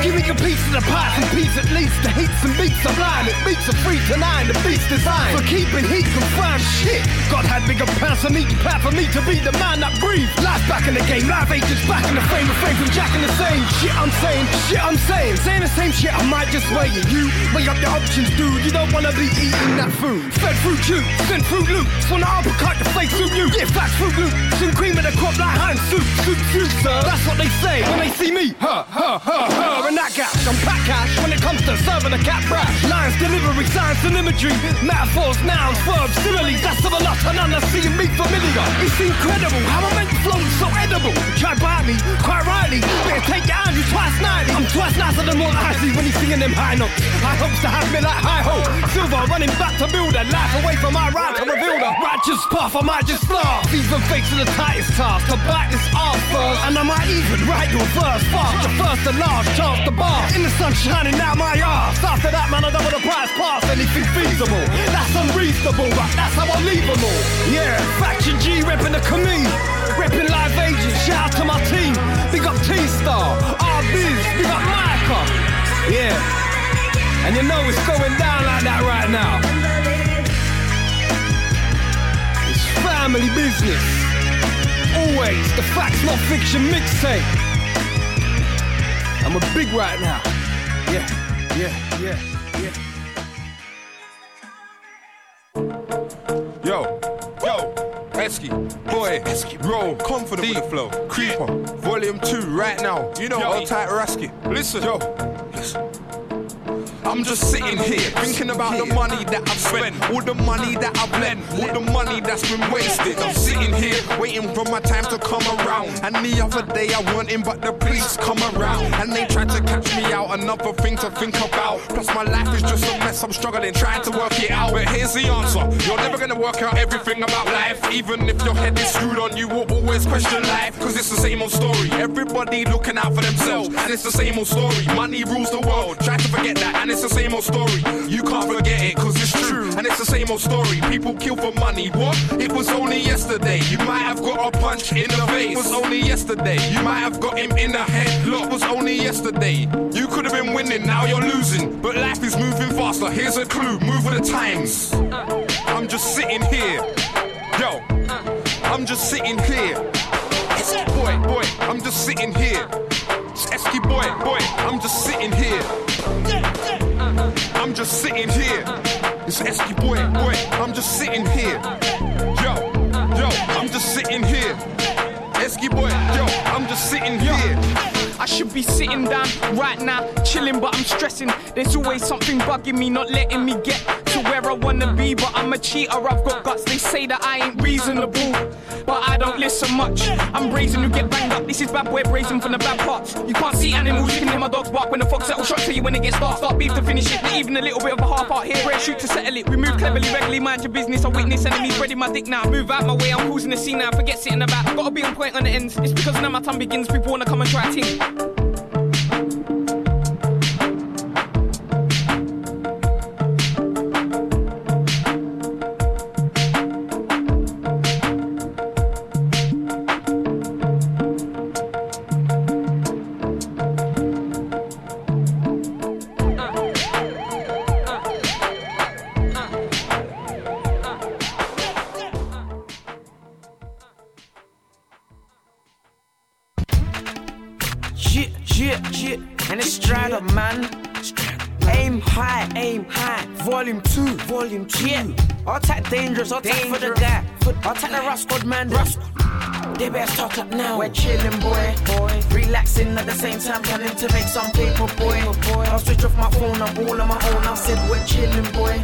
Give me a piece of the pie, some peace at least. The heat, some beats sublime. It beats a three to nine, the beast design. For keeping heat confined, shit. God had bigger plans for me, plan for me to be the man that breathes. Life back in the game, live agents back in the frame, refrain from jacking the same shit I'm saying, shit I'm saying. Saying the same shit, I might just weigh it. You weigh up your options, dude. You don't wanna be eating that food. Fed fruit juice, send fruit loops. Wanna uppercut the face through you. Yeah, facts fruit loops. Some cream in the crop like hand soup, soup, soup, sir. That's what they say when they see me. Huh, huh, huh, huh. In that I'm pack cash when it comes to serving a cat brash. Lines, delivery, science and imagery. Metaphors, nouns, verbs, similes. That's of a lot and none are seeing me familiar. It's incredible how I make flow so edible. Try by me, quite rightly. Better take it on you twice nightly. I'm twice nicer than what I see when he's singing them high notes. High hopes to have me like high hope. Silver running back to build a life away from my right to reveal the righteous path. I might just laugh. Even face to the tightest task to bite this arse first. And I might even write your verse fast. Your first and last chance to bar. In the sun shining out my ass. After that, man, I double the price pass. Anything feasible. That's unreasonable, but that's how I leave them all. Yeah, Faction G repping the commune. Repping live agents. Shout out to my team. Big up T Star. R-Biz. Big up Micah. Yeah. And you know it's going down like that right now. It's family business. Always the facts, not fiction mixtape. I'm a big right now. Yeah, yeah, yeah, yeah. Yo, yo, Esky, boy, roll, confident with the flow, creeper, volume two, right now. You know, all tight Rasky. Listen, yo. I'm just sitting here thinking about the money that I've spent, all the money that I've lent, all the money that's been wasted. I'm sitting here waiting for my time to come around. And the other day I went in, but the police come around and they tried to catch me out. Another thing to think about. Plus my life is just a mess. I'm struggling trying to work it out. But here's the answer: You're never gonna work out everything about life. Even if your head is screwed on, you will always question life. Cause it's the same old story. Everybody looking out for themselves, and it's the same old story. Money rules the world. Try to forget that, and it's the same old story. You can't forget it, cause it's true. And it's the same old story. People kill for money. What? It was only yesterday. You might have got a punch in the face. It was only yesterday. You might have got him in the head. Look, it was only yesterday. You could have been winning, now you're losing. But life is moving faster. Here's a clue. Move with the times. I'm just sitting here. Yo, I'm just sitting here. Boy, boy, I'm just sitting here. Esky boy, boy, I'm just sitting here. I'm just sitting here. It's Esky boy, boy, I'm just sitting here. Yo, yo, I'm just sitting here. Esky boy, yo, I'm just sitting here. I should be sitting down right now, chilling, but I'm stressing. There's always something bugging me, not letting me get where I wanna be. But I'm a cheater, I've got guts. They say that I ain't reasonable, but I don't listen much. I'm brazen, you get banged up. This is bad boy brazen from the bad parts. You can't see animals, you can hear my dogs bark when the fox settle. Shot to you when it gets dark. Start beef to finish it, even a little bit of a half part here. Red shoot to settle it. We move cleverly, regularly, mind your business. I witness enemies, ready my dick now. Move out my way, I'm cruising the scene now. Forget sitting about. Gotta be on point on the ends. It's because now my time begins. People wanna come and try a I'll take the Roscod man. Roscod. They better talk up now. We're chilling, boy. boy. Relaxing at the same time, planning to make some paper, boy. boy. I'll switch off my phone, I'm all on my own. I said we're chilling, boy.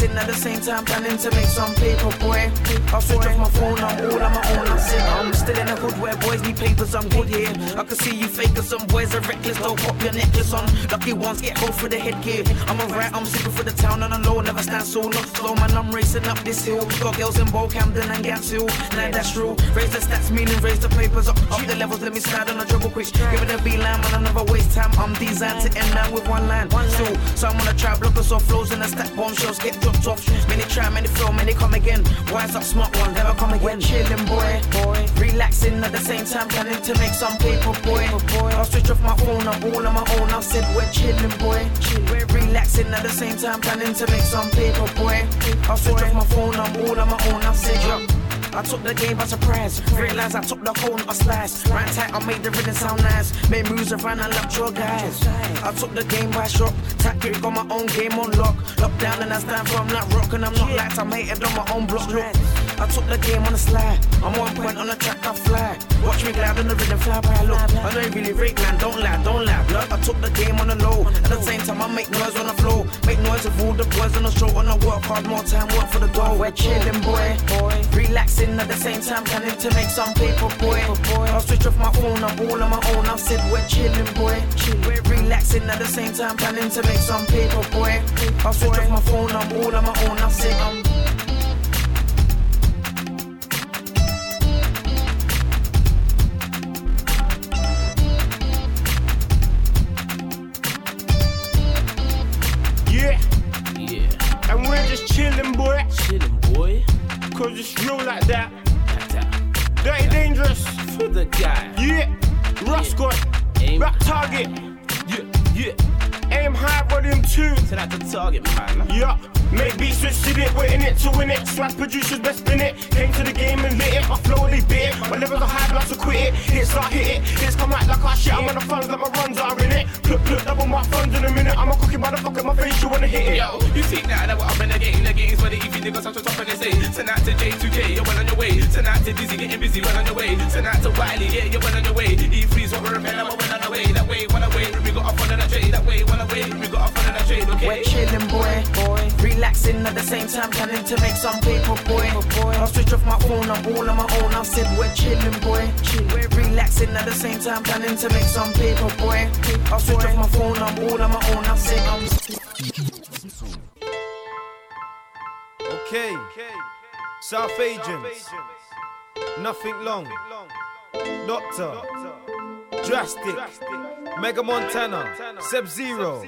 We're at the same time, planning to make some paper, boy. I'll switch off my phone, I'm all on my own. I said I'm still in the hood where boys need papers, I'm good here. I can see you fakers, some boys are reckless, don't pop your necklace on. Lucky ones get hold for the headgear. I'm alright, I'm sipping for the town the low, never stand so not slow, man. I'm racing up this hill. Got girls in Bow Camden and Gants Hill. Nah, that's true. Raise the stats, meaning raise the papers up. Up the levels, let me slide on a trouble quick. Give it a B line, man, I never waste time. I'm designed to end now with one line. So, so I'm on a try, block us off flows and the stack bombshells get dropped off. Many try, many fail, many come again. Wise up, smart one, never come again. We're chilling, boy, boy. Relaxing at the same time, planning to make some paper, boy. I'll switch off my phone, I'm all on my own. I said we're chilling, boy. We're relaxing at the same time, planning to make some paper, boy. I'll switch off my phone, I'm all on my own. I said, yo. I took the game by surprise. Realized I took the whole not a slice. Ran tight, I made the rhythm sound nice. Made moves around and locked your guys. I took the game by shock. Tactic got my own game on lock. Down and I stand from that rock. And I'm not like I'm hated on my own block. Look, I took the game on the slide. I'm one point on the track, I fly. Watch me glide on the rhythm, fly by. Look, I don't really rate, man. Don't lie, don't lie. Look, I took the game on the low. At the same time, I make noise on the floor. Make noise of all the boys on the show. And I work hard, more time, work for the dough. We're chilling, boy. boy. Relaxing at the same time, planning to make some paper, boy. I'll switch off my phone, I'm all on my own. I said we're chilling, boy. We're relaxing at the same time, planning to make some paper, boy. I'll switch off my phone, I'm all on my own. I said I'm. Um. Yeah. Yeah. And we're just chilling, boy. Chilling, boy. Cause it's real like that. Dirty dangerous. For the guy. Yeah. Roscott. Rap target. Yeah, yeah. Aim high, volume two. So that's the target, man. Yeah. Make beats, switch to it, we're in it to win it. Swag producers, best spin it. Came to the game and lit it. My flow, they bit it. My levels are high, blood to quit it. Hits start hit it. Hits come out like our shit. I'm on the funds like my runs are in it. Look, look, double my funds in a minute. I'm a cocky motherfucker, my face, you wanna hit it. Yo, you see now that what I'm renegating the games where the EV niggas up to top and they say Tonight to J2K, you're well on your way Tonight to Dizzy, getting busy, well on your way Tonight to Wiley, yeah, you're well on your way E3's what we're repairing, I'm well on the way That way, one away, we got off on the trade That way, one away, we got off on the trade, okay We're chilling, boy, boy. Relaxing at the same time, planning to make some paper, boy. I'll switch off my phone, I'm all on my own. I said we're chilling, boy. We're relaxing at the same time, planning to make some paper, boy. I'll switch off my phone, I'm all on my own. I said I'm. Okay. South Agents. Nothing long. Doctor. Drastic. Mega Montana. Sub Zero.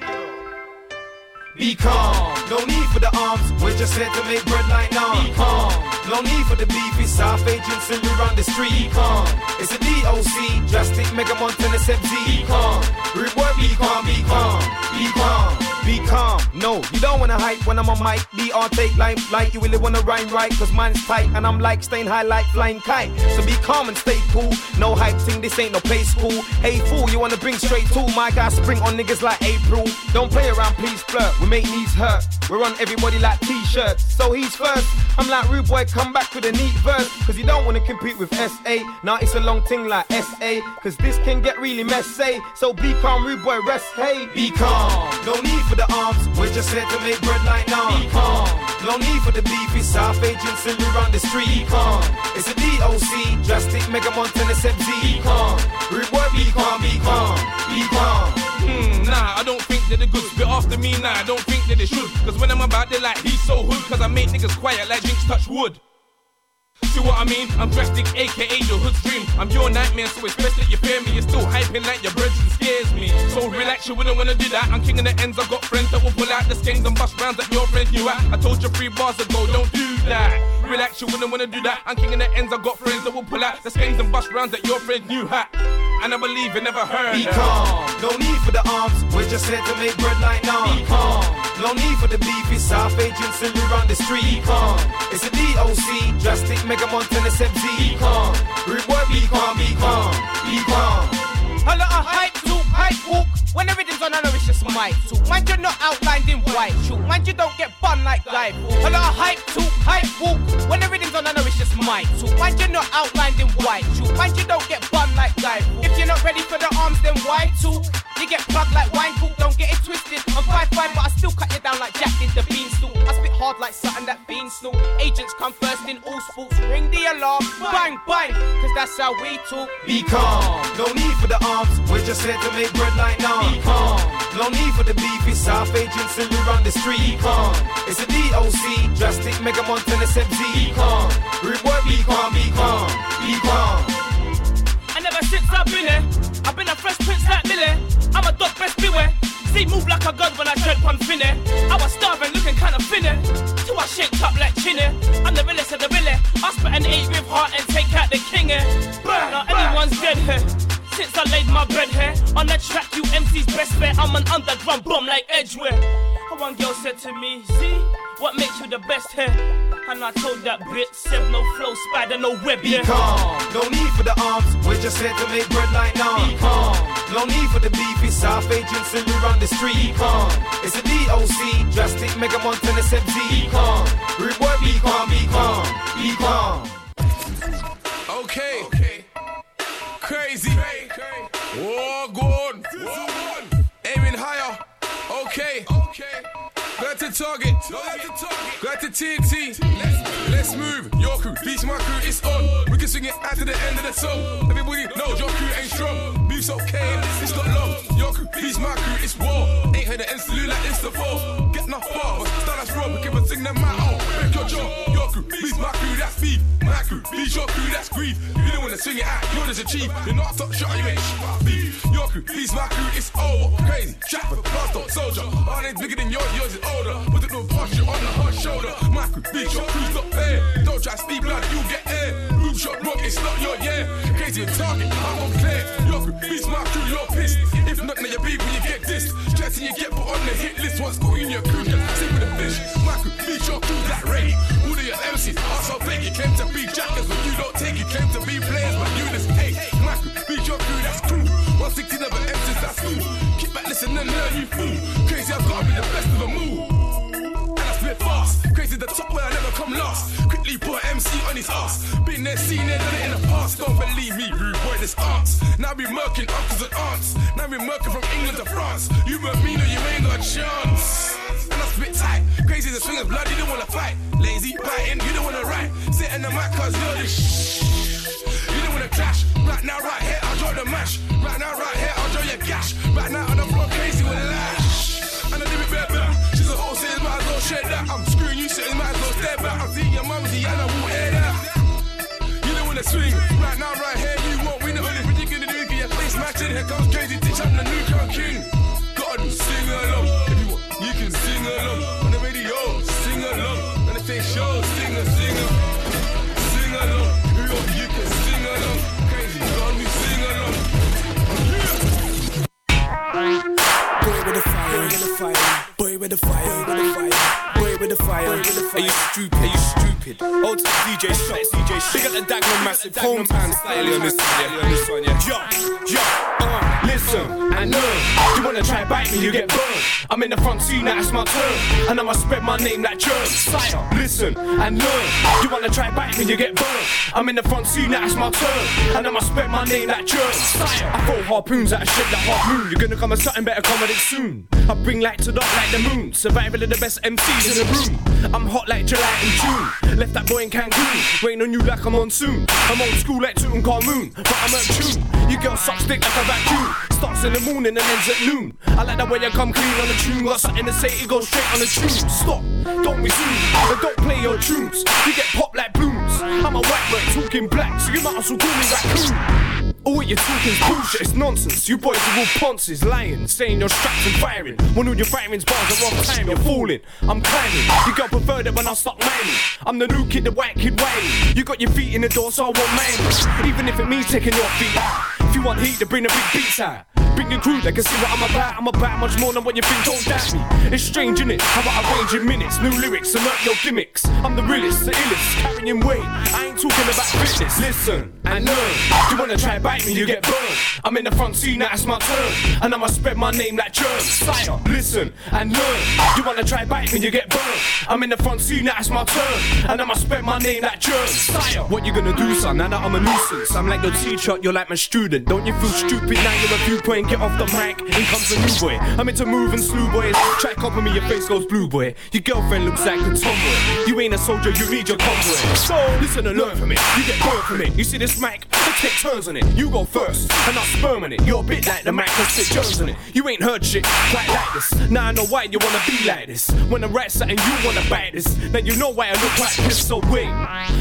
Be calm, no need for the arms. We're just here to make bread like now. Be calm, no need for the beef. It's South agents and we run the street. Be calm, it's a DOC, drastic Mega Montana Seb Z. Be calm, rude boy, be calm, be calm, be calm, be calm. No, you don't wanna hype when I'm on mic. Be on take line like you really wanna rhyme right. Cause mine's tight and I'm like staying high like flying kite. So be calm and stay cool. No hype thing, this ain't no play school. Hey fool, you wanna bring straight to my guy spring on niggas like April. Don't play around, please flirt. We make knees hurt. We're on everybody like t-shirts. So he's first. I'm like rude boy, come back with a neat verse. Cause you don't wanna compete with SA. Now it's a long thing like SA. Cause this can get really messy. So be calm, rude boy, rest, hey. Be calm. No need for the arms. We're just here to make bread like now. Be calm. No need for the beef. It's South agents and we run the street. Be calm. It's a DOC. Drastic Mega Montana Seb Z. Be calm. Boy, be calm, be calm. Be calm. Hmm, nah, I don't think they're the goods. Bit after me, nah, I don't think that they should. Cause when I'm about, they're like, he's so hood. Cause I make niggas quiet like drinks touch wood. See what I mean? I'm drastic, aka your hood's dream. I'm your nightmare, so it's best that you fear me. You're still hyping like your brethren scares me. So relax, you wouldn't wanna do that. I'm king of the ends, I've got friends that will pull out the skanks and bust rounds that your friends knew at. I told you three bars ago, don't do that. Relax, you wouldn't wanna do that. I'm king of the ends, I've got friends that will pull out the skanks and bust rounds that your friends knew at. And I believe you never heard Be calm, no need for the arms. We're just here to make bread like now. Be calm, no need for the beef. It's South agents and we run the street. Be calm, it's a DOC, drastic Mega Montana Z. Be calm, boy, be calm, be calm, be calm. Holla uh, like walk. When the rhythm's on, I know it's just my talk. Mind you're not outlined in white chalk. Mind you don't get bun like guy. A lot of hype talk, hype walk. When the rhythm's on, I know it's just my talk. Mind you're not outlined in white chalk. Mind you don't get bun like guy. If you're not ready for the arms, then why talk? You get plugged like wine talk. Don't get it twisted. I'm five five, but I still cut you down like Jack did the beanstalk. I hard like something that beanstalk. Agents come first in all sports. Ring the alarm, bang, bang, cause that's how we talk. Be calm, no need for the arms. We're just here to make bread like now. Be calm, no need for the beef. It's South agents and around the street. Be calm, it's a DOC, drastic Mega Montana Z. Be calm, reward. Be calm, be calm, be calm. And ever since I've been here, I've been a fresh prince like Millie. I'm a dog, best beware. See, move like a god when I tread on finny. I was starving, looking kinda finny. Till I shaped up like chinny. I'm the realest of the really. I spit an eight with heart and take out the king eh. here. Now anyone's dead here. Since I laid my bread here on the track, you MC's best bet. I'm an underground bomb like Edgware. One girl said to me, See, what makes you the best here? And I told that bitch, said no flow, spider, no web. Be yeah. calm, no need for the arms. We're just here to make bread like now. Be calm, no need for the beef. It's South agents and around the street. Be calm, it's a DOC, drastic Mega Montana Z. Be calm, reward. Be calm, be calm, be calm. Okay. Okay. Crazy. War gone. Aiming higher. Okay. Okay. Got to target. Got to TNT. Let's, let's move. Your crew, beats my crew, it's on. We can swing it to the end of the song. Everybody knows your crew ain't strong. Beef's okay, it's not long. Your crew, beats my crew, it's war. Ain't heard the Insta like Insta 4. Get enough but style that's wrong. We can even sing them out. Oh, break your jaw. Your crew, beats my crew, that's beef. My crew, beats your crew, that's grief. You don't wanna swing it out, you're just a chief. You're not a top shot, you ain't shit beef. Your crew, beats my crew, it's over. Crazy, trapper, blaster, soldier. Our name's bigger than yours, yours is older. Put the little posture on the hard shoulder. My crew, beats your crew's not fair. Don't try to speak blood, you get air. Boom shot, rock, it's not your year. Crazy target, I'm on clear. Your crew, my crew, you're pissed. If not, now you're big when you get this. Stressing you get put on the hit list. What's going in your crew? Get sick with the fish. My crew, your crew, that rate. All of your MCs are so fake. You claim to be jackers, but you don't take it. Claim to be players, but you just hate. Crew, beats your crew, that's crew. 160 never MCs, that's cool. Keep back, listen and learn, you fool. Crazy, I've gotta be the best of them all. Fast. Crazy the top where I never come last. Quickly put MC on his ass. Been there, seen it, done it in the past. Don't believe me, rude boy, this aunts. Now we murking uncles and aunts. Now we murking from England to France. You murk me, no, you ain't got a chance. And I spit tight. Crazy the swingers, blood, you don't wanna fight. Lazy, biting, you don't wanna write. Sit in the mic, cause you're the shh. You don't wanna clash. Right now, right here, I'll draw the mash. Right now, right here, I'll draw your gash. Right now, on the floor, crazy with lash. Share that. I'm screwing you, sitting, might as well stare back. I'm seeing your mumsy, and I won't hear that. You don't wanna swing. Right now, right here, you won't win. The only thing you gonna do get your face matching. Here comes crazy, ditch, I'm the new crown king. Gotta sing along. If you want, you can sing along. On the radio, sing along. On the face show, sing a, sing a. Sing along. You you can sing along. Crazy, gotta be sing along. Boy with the fire, with the fire. Boy with the fire. Are you stupid? Are you stupid? Old DJ shots, DJ shots. Big the Dagenham massive hometown style on this one, yeah. On this one, yeah. Yo, yo, uh, listen I know. You wanna try bite me, you get burned. I'm in the front seat, now it's my turn. And I'ma spread my name like germs. Sire, listen and learn. You wanna try bite me, you get burned. I'm in the front seat, now it's my turn. And I'ma spread my name like germs. Sire, I throw harpoons at a like half moon. You're gonna come with something better, come with it soon. I bring light to dark like the moon. Survival of the best MCs in the room. I'm hot like July and June. Left that boy in Cancun. Rain on you like a monsoon. I'm old school like Tutankhamun. But I'm at tune. You girls suck stick like a vacuum. Starts in the morning and ends at noon. I like that way you come clean on the tune. Got something to say, it goes straight on the tune. Stop, don't resume. And don't play your tunes. You get popped like blooms. I'm a white boy talking black, so you might as well call me raccoon. All what you're talking's bullshit, it's nonsense. You boys are all ponces, lying, saying you're strapped and firing. When all your firing's bars are wrong time, you're falling. I'm climbing. You got it when I start mining. I'm the new kid, the white kid waiting. You got your feet in the door, so I won't mind. Even if it means taking your feet out. If you want heat, then bring the big beats out. Bring your crew, they can see what I'm about. I'm about much more than what you think, don't doubt me. It's strange, innit? How I arrange in minutes, new lyrics, alert your gimmicks. I'm the realest, the illest, carrying weight. I ain't talking about fitness. Listen and learn. You wanna try bite me, you get burned. I'm in the front seat, now it's my turn. And I'ma spread my name like germs. Sire, listen and learn. You wanna try bite me, you get burned. I'm in the front seat, now it's my turn. And I'ma spread my name like germs. Sire, what you gonna do, son? Now that I'm a nuisance. I'm like your teacher, you're like my student. Don't you feel stupid now? You're a viewpoint, get off the mic. In comes a new boy. I'm into moving slew boys. Try copy me, your face goes blue boy. Your girlfriend looks like a tomboy. You ain't a soldier, you need your convoy. So listen and learn from it. You get burned from it. You see this mic? I take turns on it. You go first, and I sperm on it. You're a bit like the mic, cause sit germs on it. You ain't heard shit quite like this. Now I know why you wanna be like this. When I write something, you wanna bite this. Now you know why I look like this. So wait,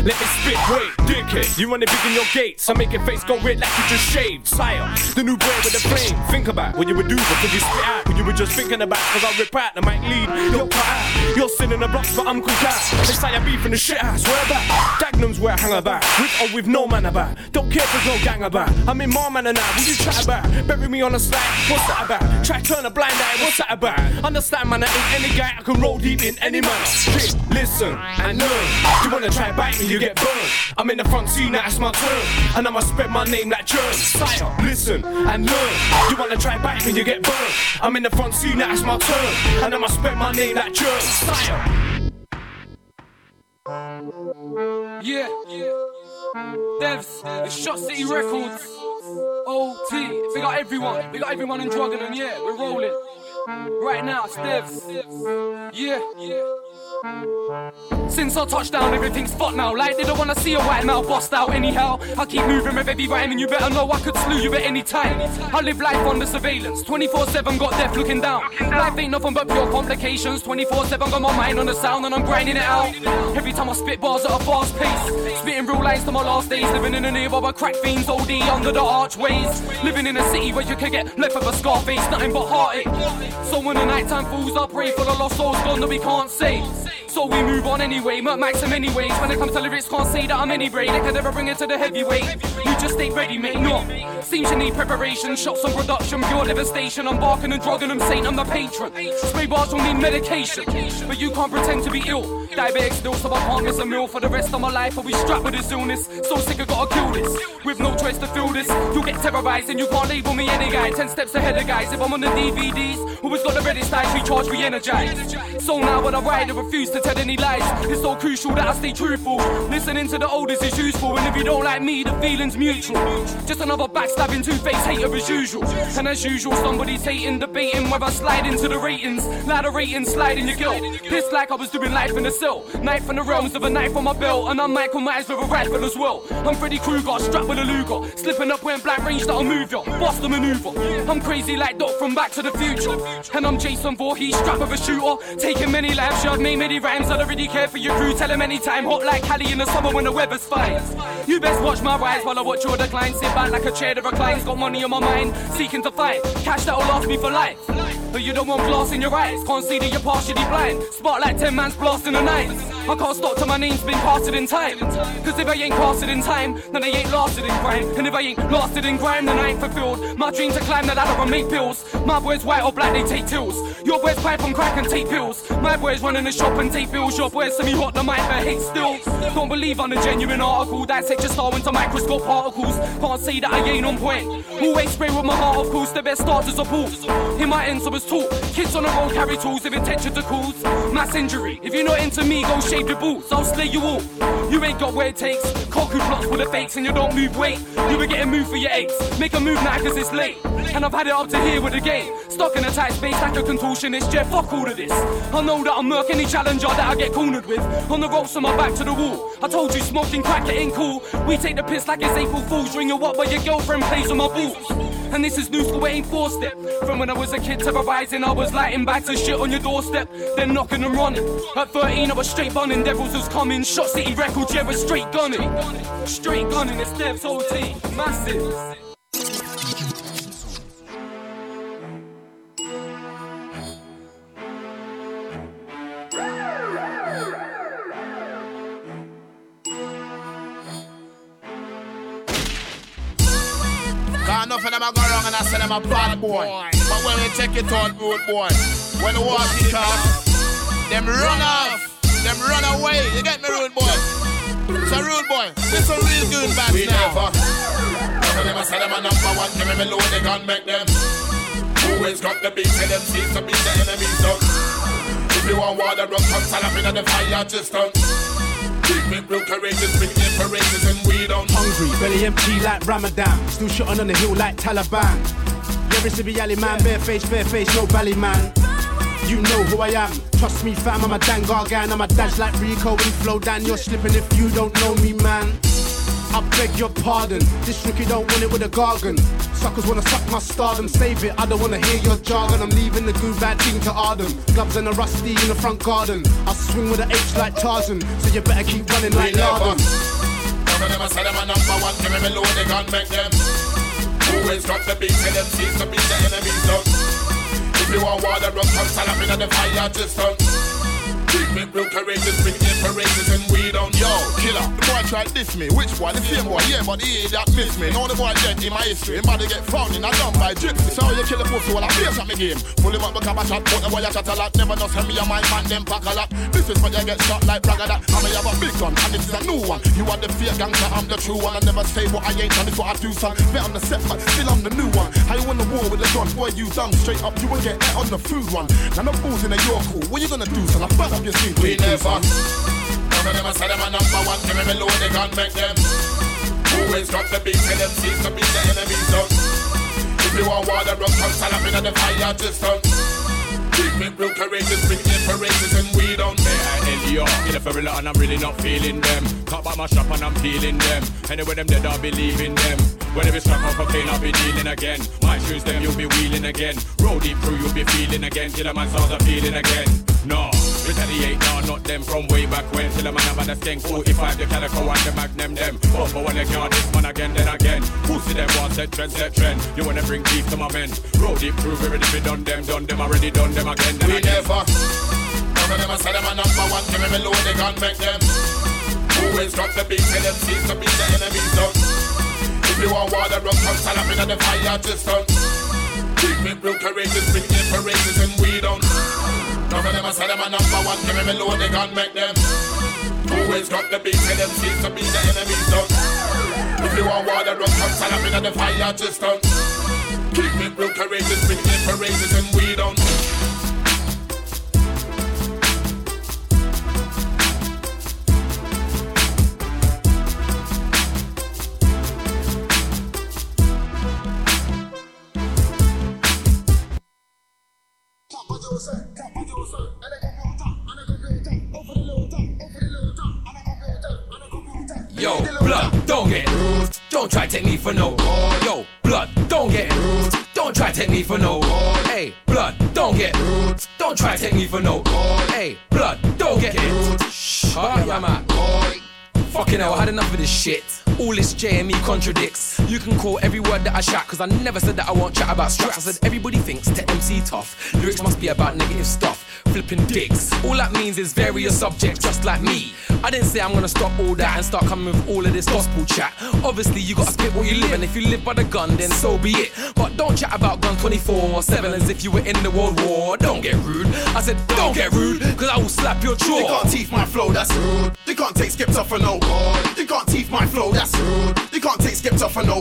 let me spit. Wait, dickhead, you wanna begin your gates? I make your face go red like you just shaved. Sire, the new boy with the flame. Think about what you would do, could you spit out? What you were just thinking about? Cause I rip out the mic lead. You're cut out. You're sitting in the blocks, but I'm cooked out. They say I beef in the shit house. Where about? Dagenham's where I hang about. With or with no man about. Don't care if there's no gang about. I'm in my man and now. What you chat about? Bury me on a slide. What's that about? Try turn a blind eye. What's that about? Understand, man, I ain't any guy. I can roll deep in any manner. Shit, listen and learn. You wanna try bite me, you get burned. I'm in the front seat, now it's my turn. And I'ma spread my name like germs. Sire, listen and learn. You wanna try bite me, you get burned. I'm in the front seat, now it's my turn. And I'ma spread my name like germs. Sire. Yeah, Devs, it's Shot City Records. OT, we got everyone, we got everyone in drugging and yeah, we're rolling. Right now, it's Devs. Yeah, Since I touched down, everything's fucked now. Like they don't wanna see a white male bust out anyhow. I keep moving with every rhyme, and you better know I could slew you at any time. I live life under surveillance, 24/7 got death looking down. Life ain't nothing but pure complications. 24/7 got my mind on the sound, and I'm grinding it out. Every time I spit bars at a fast pace, spitting real lines to my last days, living in a nearby crack fiends, OD under the archways, living in a city where you can get left with a scar face, nothing but heartache. So when the nighttime falls, I pray for the lost souls gone that we can't say. So we move on anyway, Merc Max in many ways. When it comes to lyrics, can't say that I'm any brain. They can never bring it to the heavyweight. You just stay ready, mate. No, seems you need preparation. Shots on production, pure devastation. I'm barking and drugging them, saying I'm the patron. Spray bars will need medication, but you can't pretend to be ill. Diabetic still, so I can't miss a meal for the rest of my life. I'll be strapped with this illness. So sick, I gotta kill this. With no choice to feel this, you'll get terrorized and you can't label me any guy. Ten steps ahead of guys. If I'm on the DVDs, always got the ready style, recharge, re-energize. So now when I ride, I refuse to tell any lies. It's so crucial that I stay truthful. Listening to the oldest is useful, and if you don't like me, the feeling's mutual. Just another backstabbing, two-faced hater as usual. And as usual, somebody's hating, debating whether I slide into the ratings. Ladder ratings, slide in your guilt. Pissed like I was doing life in the cell. Knife in the realms of a knife on my belt, and I'm Michael Myers with a rifle as well. I'm Freddy Krueger, strapped with a Luger. Slipping up when black range that'll move ya. Boss the maneuver. I'm crazy like Doc from Back to the Future. And I'm Jason Voorhees, strapped with a shooter. Taking many lives, yeah, I've made many rhymes. I don't really care for your crew. Tell them anytime, hot like Cali in the summer when the weather's fine. You best watch my rise while I watch your decline. Sit back like a chair that reclines. Got money on my mind, seeking to find cash that'll last me for life. But you don't want glass in your eyes, can't see that you're partially blind. Spotlight 10 man's blasting the night. I can't stop till my name's been casted in time. Cause if I ain't casted in time, then I ain't lasted in crime. And if I ain't lasted in crime, then I ain't fulfilled. My dream to climb the ladder and make bills. My boys white or black, they take tills. Your boys pipe on crack and take pills. My boys running the shop and take bills. Your boys semi hot, the mic but hate still. Don't believe I'm a genuine article. Dissect your star into microscope particles. Can't say that I ain't on point. Always spray with my heart, of course. The best starters are pools. In my ends, I was taught. Kids on the road carry tools if intention to cause mass injury. If you're not into me, go shave your boots. I'll slay you all. You ain't got what it takes. Cock who plots full of fakes and you don't move weight. You were getting moved for your aches. Make a move now cause it's late. And I've had it up to here with the game. Stuck in a tight space like a contortionist. Yeah, fuck all of this. I know that I'm murk any challenger that I get cornered with. On the ropes on my back to the wall. I told you smoking crack it ain't cool. We take the piss like it's April Fool's. Ring you up while your girlfriend plays on my balls. And this is new school, it ain't four step. From when I was a kid to terrorizing, I was lighting bags of shit on your doorstep. Then knocking and running. At 13, I was straight bunning. Devils was coming. Shot City Records, yeah, we're straight gunning. Straight gunning, it's Devs OT. Massive. Of them a go wrong and I say them a bad boy. But when we take it on road boy, when the war kick off, them run off, them run away. You get me, road boy? So rude boy, this a real good bad We now. never. Of them a say them a number one. Give me me load, they gun make them. Always got the beat, tell them seeds to beat the enemies down. If you want water, run, come stand up in the fire, just done. We don't. Hungry, belly empty like Ramadan. Still shooting on the hill like Taliban. Yeah, it's the alley man, bare face, bare face, no belly man. You know who I am. Trust me, fam, I'm a dang gargan. I'm a dash like Rico We flow down. You're slipping if you don't know me, man. I beg your pardon. This rookie don't want it with a gargan. Suckers wanna suck my stardom, save it. I don't wanna hear your jargon. I'm leaving the goo bad team to Arden. Gloves and a rusty in the front garden. I swing with an H like Tarzan, so you better keep running like. Larden. None of them them a number one. Give me load, they gun make them. Always got the beat, tell them to beat the enemies down. If you want water, run, come up in the fire, just done. It real courageous, big imperations, and we don't. Yo, killer, the boy tried diss me. Which boy? The same boy, yeah, but he that miss me. Now the boy dead in my history. Him body get found in a dump by gypsy. So you kill the pussy while I face at me game. Pull him up because I shot, put the boy a chat a lot. Never know send me a mind man, them pack a lot. This is what you get shot like bragga that. I may have a big gun, and this is a new one. You are the fake gangster, I'm the true one. I never say what I ain't, and it's what I do, son. Bet on the set, but still I'm the new one. How you the war with the gun? Boy, you dumb. Straight up, you will get on the food one. Now the balls in a York cool. What you gonna do, son? I burn up your sleep. We never. None of them say them a number one. Give me load, they gun make them. Always got the beat, tell them seeds to beat the enemies down. If you want water, run, come stand up in the fire, done. Keep it real courageous, big imperations, and we don't care. L.E.R. In a lot and I'm really not feeling them. Cut back my shop and I'm peeling them. Anyway, them dead, I'll be leaving them. Whenever it's struck off plane, I'll be dealing again. My shoes, them, you'll be wheeling again. Roll deep through, you'll be feeling again. Till a man starts a feeling again. No, retaliate now, not them from way back when. Till a man have had a skank 45, the calico and the magnum them. Oh, but when they can't, this man again, then again. Pussy them, one set trend, set trend. You wanna bring beef to my men. Roll deep through, we ready to done them, done them, already done them again. Then We again. never. None of them a say them a number one. Give me load, they gun make them. Always got the beat, tell them seeds to beat the enemies down. If you want water, run, come up in the fire, done. Keep it real courageous, big imperations, and we don't. None of them a say them a number one. Give me me load, they gun make them. Always got the beat, tell them seeds to beat the enemies down. If you want water, run, come stand up in the fire, just done. Keep it real courageous, big imperations, and we don't. Try take me for no. Oh, yo, blood, don't get rude. Don't try take me for no. Oh, hey, blood, don't get rude. Don't try take me for no. Oh, hey, blood, don't get rude. Shh, alright, yeah, man. Fucking hell, I had enough of this shit. All this JME contradicts. You can call every word that I shout, cause I never said that I won't chat about straps. I said everybody thinks to MC tough. Lyrics must be about negative stuff. Flipping dicks. All that means is various subjects, just like me. I didn't say I'm gonna stop all that and start coming with all of this gospel chat. Obviously, you gotta spit what you live, and if you live by the gun, then so be it. But don't chat about gun 24 7 as if you were in the World War. Don't get rude. I said, don't get rude, cause I will slap your jaw. You can't teeth my flow, that's rude. You can't take skips off for no. You can't teeth my flow, that's rude. You can't take skips off a no.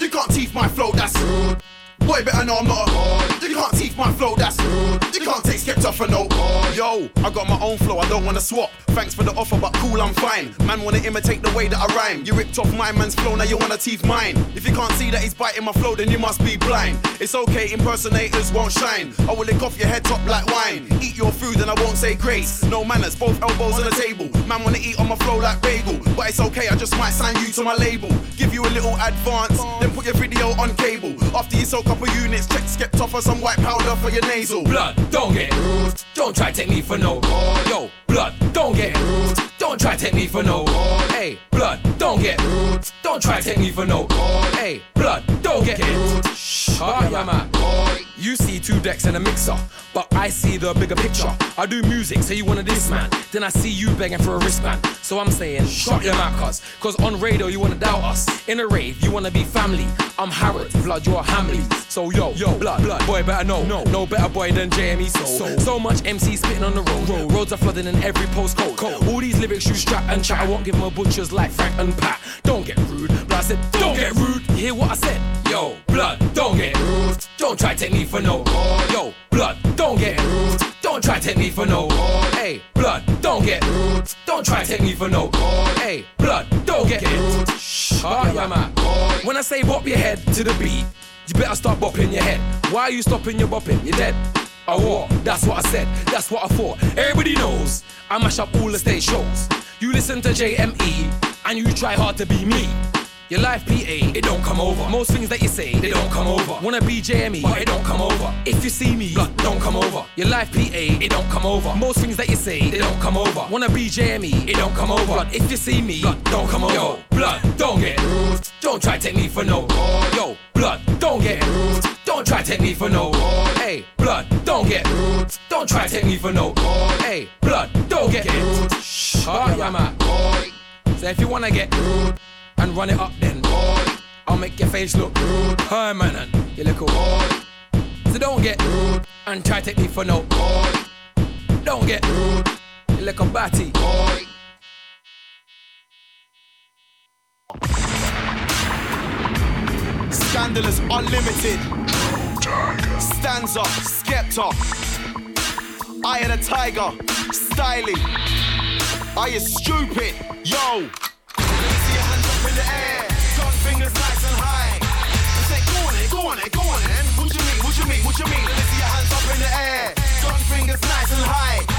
You can't teeth my flow, that's rude. Boy, better know I'm not a You can't teeth my flow, that's rude. You can't take off for no. Yo, I got my own flow, I don't wanna swap. Thanks for the offer, but cool, I'm fine. Man wanna imitate the way that I rhyme. You ripped off my man's flow, now you wanna teeth mine. If you can't see that he's biting my flow, then you must be blind. It's okay, impersonators won't shine. I will lick off your head top like wine. Eat your food and I won't say grace. No manners, both elbows on the table. Man wanna eat on my flow like bagel. But it's okay, I just might sign you to my label. Give you a little advance, then put your video on cable. After you soak up a units, check skept off for some white powder for your nasal. Blood, don't get rude. Don't try take me for no. Yo, blood, don't get rude. Don't try take me for no. Hey, blood, don't get rude. Don't try take me for no. Hey, blood, don't get rude. Shh, alright, yeah, man. You see two decks and a mixer, but I see the bigger picture. I do music, so you wanna this man. Then I see you begging for a wristband. So I'm saying, shut your mouth, cuz. Cause on radio, you wanna doubt us. In a rave, you wanna be family. I'm Harrod, blood, you're Hamley. So yo, yo, blood, blood, boy better know. No, no better boy than JME. So, so, so much MC spitting on the road. road. Roads are flooding in every postcode. Cold. All these lyrics you strap and chat. I won't give them a butchers like Frank and Pat. Don't get rude, but I said, don't get rude. You hear what I said? Yo, blood, don't get rude. Don't try take me for no. Yo, blood, don't get rude. Don't try take me for no. Hey, blood, don't get rude. Don't try take me for no. Hey, blood, don't get rude. Shh, oh, yeah, man. When I say bop your head to the beat, you better start bopping your head. Why are you stopping your bopping? You're dead. Oh, what? That's what I said. That's what I thought. Everybody knows I mash up all the stage shows. You listen to JME and you try hard to be me. Your life PA, it don't come over. Most things that you say, they don't come over. Wanna be JME, but it don't come over. If you see me, blood, don't come over. Your life PA, it don't come over. Most things that you say, they don't come over. Wanna be JME, it don't come over. Blood, if you see me, blood, don't come over. Yo, blood, don't get rude. Don't try take me for no. Yo, blood, don't get rude. Don't try take me for no. Hey, blood, don't get rude. Don't try take me for no. Hey, blood, don't get rude. Shh, oh, yeah, man. So if you wanna get rude and run it up, then Boy, I'll make your face look rude, permanent. You look cool. So don't get rude and try to take me for no. Boy. Don't get rude. You look a batty. Scandalous, unlimited. Stanza, Skepta. Eye of the tiger, styling. Are you stupid? Yo. In the air. Gun fingers nice and high. Go on it, go on it, go on it. What you mean, what you mean, what you mean? Let me see your hands up in the air. Gun fingers nice and high.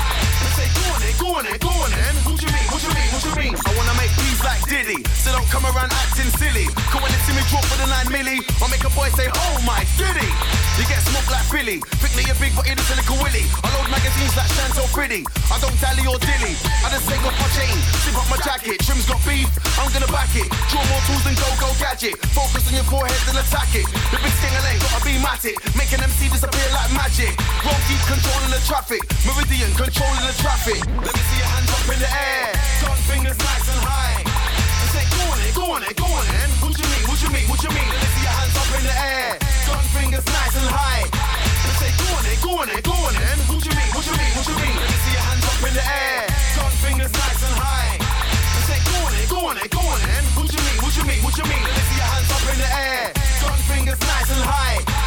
I say, go on it, go on it, go on it. What you mean, what you mean, what you mean? I wanna make beats like Diddy, so don't come around acting silly. Cause when they see me drop for the 9 milli, I'll make a boy say, oh my Diddy. You get smoked like Billy. That you're big, but you're a little willy. I load magazines like Chantel Pretty. I don't dally or dilly. I just take off my chain, zip up my jacket. Trim's got beef, I'm gonna back it. Draw more tools than go go gadget. Focus on your forehead and attack it. The big stinging gotta be matic. Making MC disappear like magic. Roll deep, controlling the traffic. Meridian, controlling the traffic. Let me see your hands up in the air. Gun fingers nice and high. I say, go on it, go on it, go on it. What you mean, what you mean, what you mean? Let me see your hands up in the air. Gun fingers nice and high. I say, go on it, go on it, go on it. What you mean, what you mean, what you mean? Let me see your hands up in the air. Gun fingers nice and high. I say, go on it, go on it, go on it. What you mean, what you mean, what you mean? Let me see your hands up in the air. Gun fingers nice and high.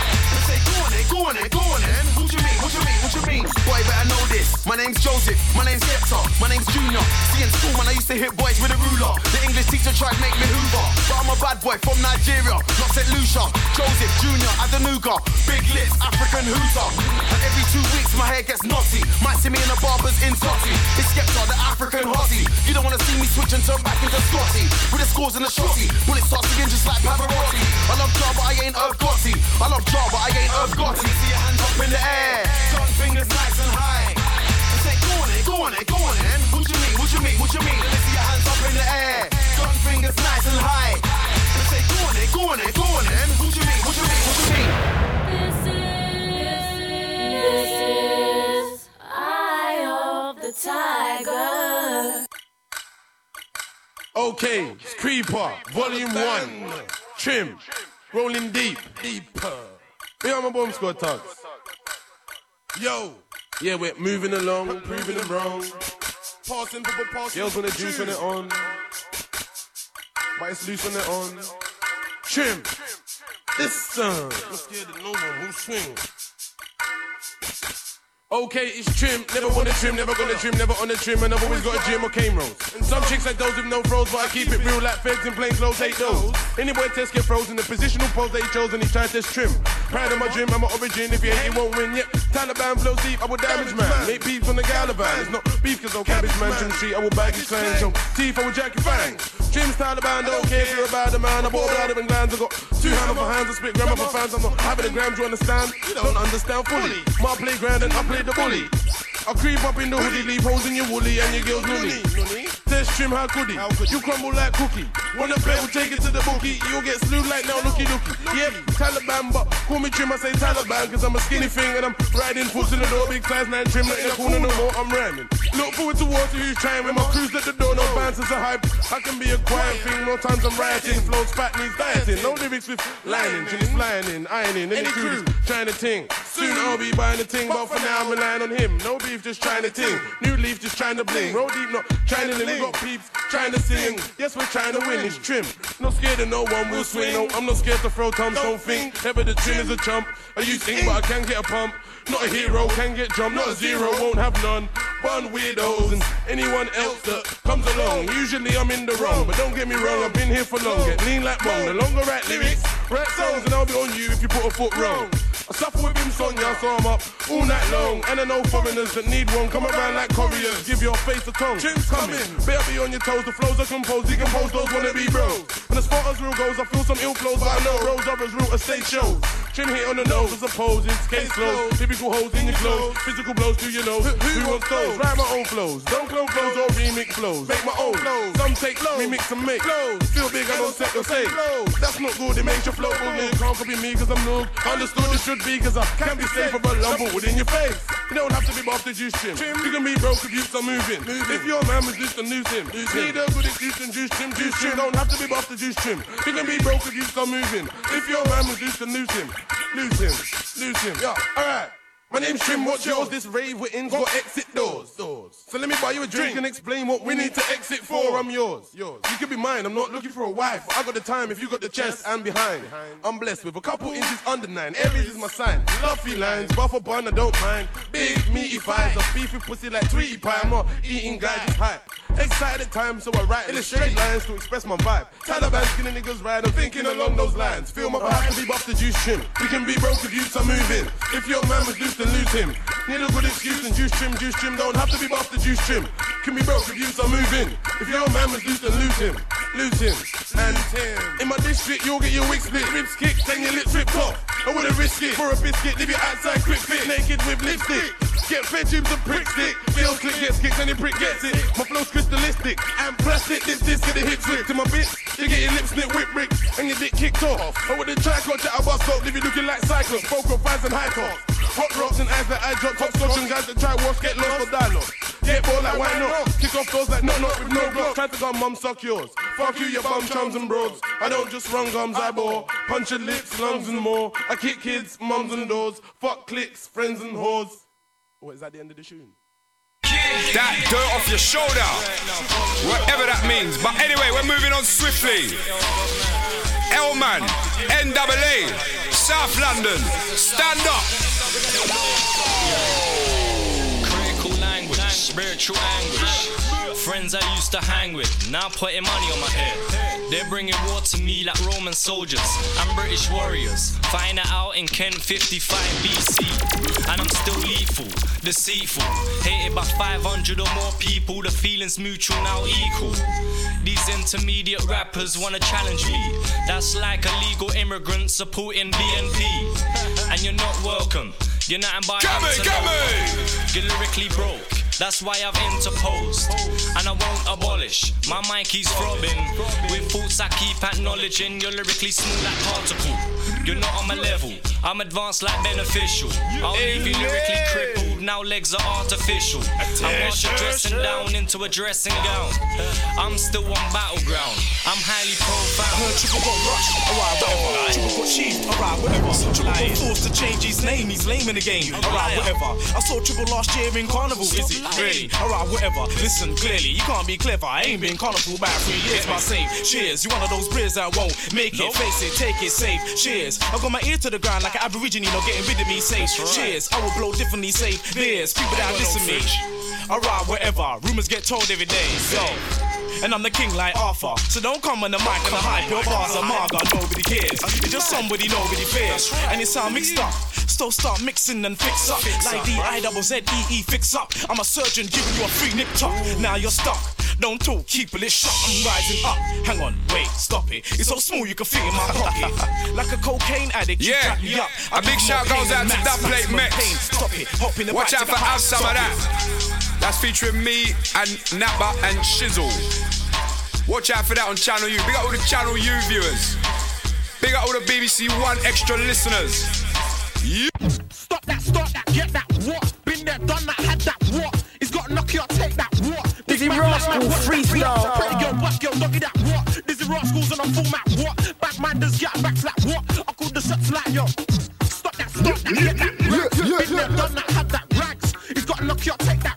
Go on it, go on it. What you mean, what you mean, what you mean? Boy, better know this. My name's Joseph, my name's Skepta, my name's Junior. See in school, man, I used to hit boys with a ruler. The English teacher tried to make me Hoover. But I'm a bad boy from Nigeria, not St. Lucia. Joseph Junior, Adenuga, big lips, African hooter. And every two weeks, my hair gets knotty. Might see me in the barbers in Totty. It's Skepta, the African hottie. You don't wanna see me switch and turn back into Scotty. With the scores and the shotty. Bullets start singing just like Pavarotti. I love but I ain't Irv Gotti. I love but I ain't Irv Gotti. See your hands up in the air. Gun fingers nice and high. I say, go on it, go on it, go on it. What you mean, what you mean, what you mean? Let me see your hands up in the air. Gun fingers nice and high. I say, go on it, go on it, go on it. What you mean, what you mean, what you mean? This is Eye of the Tiger. Okay, Creeper, Volume 1. Trim, rolling deep. Deeper. Yeah, my bomb squad thugs. Yo. Yeah, we're moving along, proving them wrong. Passing, people passing. Girls want the juice when it on. But it's loose when it on. Trim. Listen. I'm scared of no one who swing. Okay, it's trim, never wanna trim, never gonna trim, never on the trim, and I've always got a gym or cane rolls. And some chicks like those with no froze, but I keep it real like feds in plain clothes, hate those. Any boy test get frozen, the positional pose that he chose and he tried this trim. Proud of my gym, I'm an origin, if you hate, you won't win yet. Taliban flows deep, I will damage man. Make beef on the Galavan, it's not beef cause no cabbage man, trim street, I will bag his clan, show teeth, I will jack your fangs. Trim's Taliban, don't care if you're about the man, I bought blood and glands, I got two hammer for hands, I spit grammar for fans, I'm not having a gram, do you understand? You don't understand fully. My playground and I play the bully. I creep up in the hoodie, leave holes in your woolly and your girls nunny. Test trim, how could he? You crumble like cookie. Wanna bet, we'll take it to the bookie. You'll get slewed like now, looky looky. Yep, Taliban, but call me trim, I say Taliban, cause I'm a skinny thing and I'm riding foot in the door, big size nine trim, not in the corner no more, I'm rhyming. Look forward to water who's trying when my crew's at the door, no bounces a hype. I can be a quiet thing, no times I'm rioting, flows fat needs dieting, no lyrics with lining, trim is flying in, ironing, any crew trying to ting. Soon I'll be buying the ting, but for now I'm relying on him. No beef, just trying to ting. New leaf, just trying to bling. Roll deep, not trying to live. We got peeps trying to sing. Yes, we're trying to win. It's trim. Not scared of no one will swing. No, I'm not scared to throw tums. Don't think ever the trim is a chump. I use sing, but I can get a pump. Not a hero, can get jumped. Not a zero, won't have none. One weirdos and anyone else that comes along. Usually I'm in the wrong, but don't get me wrong, I've been here for long. Get lean like bong. The longer write lyrics, write songs, and I'll be on you if you put a foot wrong. I suffer with him, Sonia, so I'm up all night long. And I know foreigners that need one come around like couriers. Give your face a tongue. Trim's coming, better be on your toes. The flows are composed, decompose those wanna be bros. And as far as real goes, I feel some ill flows, but I know Rose others real estate shows. Trim hit on the nose, I suppose it's case closed. Typical holes in your clothes, physical blows to your nose. Who wants those? Write my own flows, don't clone flows or remix flows. Make my own flows. Some take remix and make. Feel big, I don't set or say. That's not good, it makes your flow bully. Can't copy me cause I'm noob. Understood it should be cause I can't be safe a lump within your face. You don't have to be buff the juice trim. You can be broke if you are moving. If your man was just to lose him. Need a good excuse and juice trim, juice trim. Don't have to be buff the juice trim. You can be broke if you are moving. If your man was just to lose him. Lose him. Lose him. Yeah, alright. My name's Trim, what's yours? This rave we're in's got exit doors. doors. So let me buy you a drink and explain what we need to exit for. I'm yours. Yours. You could be mine. I'm not looking for a wife. I got the time if you got the chest and behind. I'm blessed with a couple inches under nine. Aries is my sign. Fluffy lines, buffer bun, I don't mind. Big meaty thighs, a beefy pussy like Tweety Pie. I'm not eating guys, just hype. Excited time, so I write in the straight lines to express my vibe. Taliban skinny niggas ride, I'm thinking along those lines. Feel my vibe to be buff the juice trim. We can be broke if you are moving. If your man was loose, then lose him. Need a good excuse and juice trim, juice trim. Don't have to be buff the juice trim. Can be broke if you are moving. If your man was loose, then lose him. Lose him. And him. in my district, you'll get your wig split, ribs kicked, then your lips ripped off. I wouldn't risk it for a biscuit. Leave you outside, quick fit, naked with lipstick. Get fed and prick stick. Feel click gets kicked, any prick gets it. My flow's crystalistic and plastic. This this get the hits ripped to my bitch. You get your lips snip whip bricks and your dick kicked off. I with the track out, I bust up, leave you looking like Cyclops. Vocal fans and high tops. Hot rocks and eyes that I drop. Top scotch and guys that try wash get lost for dialogue. Get ball like why not? Kick off doors like knock knock with no block. Try to gun mum suck yours. Fuck you, your bum chums and bros. I don't just run gums, I bore. Punch your lips, lungs and more. I kick kids, mums and doors. Fuck clicks, friends and whores. What is that the end of the tune? That dirt off your shoulder. Whatever that means. But anyway, we're moving on swiftly. Elman, NAA, South London, stand up. Critical language, spiritual anguish. Friends I used to hang with, now putting money on my head. They're bringing war to me like Roman soldiers and British warriors. Find it out in Kent 55 BC. And I'm still lethal, deceitful. Hated by 500 or more people, the feeling's mutual, now equal. These intermediate rappers wanna challenge me. That's like illegal immigrants supporting BNP. And you're not welcome. You're nothing but Come antelope. here, come here. You're lyrically broke. That's why I've interposed. And I won't abolish. My mic is throbbing. With thoughts I keep acknowledging. You're lyrically smooth like particle. You're not on my level. I'm advanced like beneficial. I'll leave you lyrically crippled. Now legs are artificial. I wash your dressing down into a dressing gown. I'm still on battleground. I'm highly profound. Heard Triple got rushed, alright, whatever. Triple got cheese, alright, whatever. Triple got forced to change his name, he's lame in the game, alright, whatever. I saw Triple last year in Carnival, is it? Really? Alright, whatever. Listen, clearly, you can't be clever. I ain't been Carnival about three years, my same. Cheers, you one of those beers that won't make it. Face it, take it, safe. Cheers. I got my ear to the ground like an aborigine, no getting rid of me safe. Cheers, I will blow differently, safe. There's people that listen me. Alright, whatever. Rumors get told every day, so. And I'm the king like Arthur. So don't come on the mic and hype your bars are marga, nobody cares. It's just somebody nobody fears. And it sound mixed up. So start mixing and fix up. Like the I double Z E E fix up. I'm a surgeon giving you a free nip tuck. Now you're stuck. Don't talk, keep it shut. I'm rising up. Hang on, wait, stop it. It's so smooth you can fit in my pocket. like a cocaine addict. you Yeah, crack me up. a big shout goes out to that plate Mex. Stop it, hop in the Watch out for us, some of that. That's featuring me and Nappa and Shizzle. Watch out for that on Channel U. Big up all the Channel U viewers. Big up all the BBC 1Xtra listeners. You. Stop that, stop that, get that, what? Been there, done that, had that, what? He's got Nokia, take that, what? Dizzee Big man, Rascal, man, what's that, freestyle. Pretty girl, buff girl, doggy that, what? Dizzee Rascals on a format, what? Bad man does get back slap, what? I call the shots like yo. Stop that, stop that, get that, rags. Been there, done that, had that, rags. He's got Nokia, take that,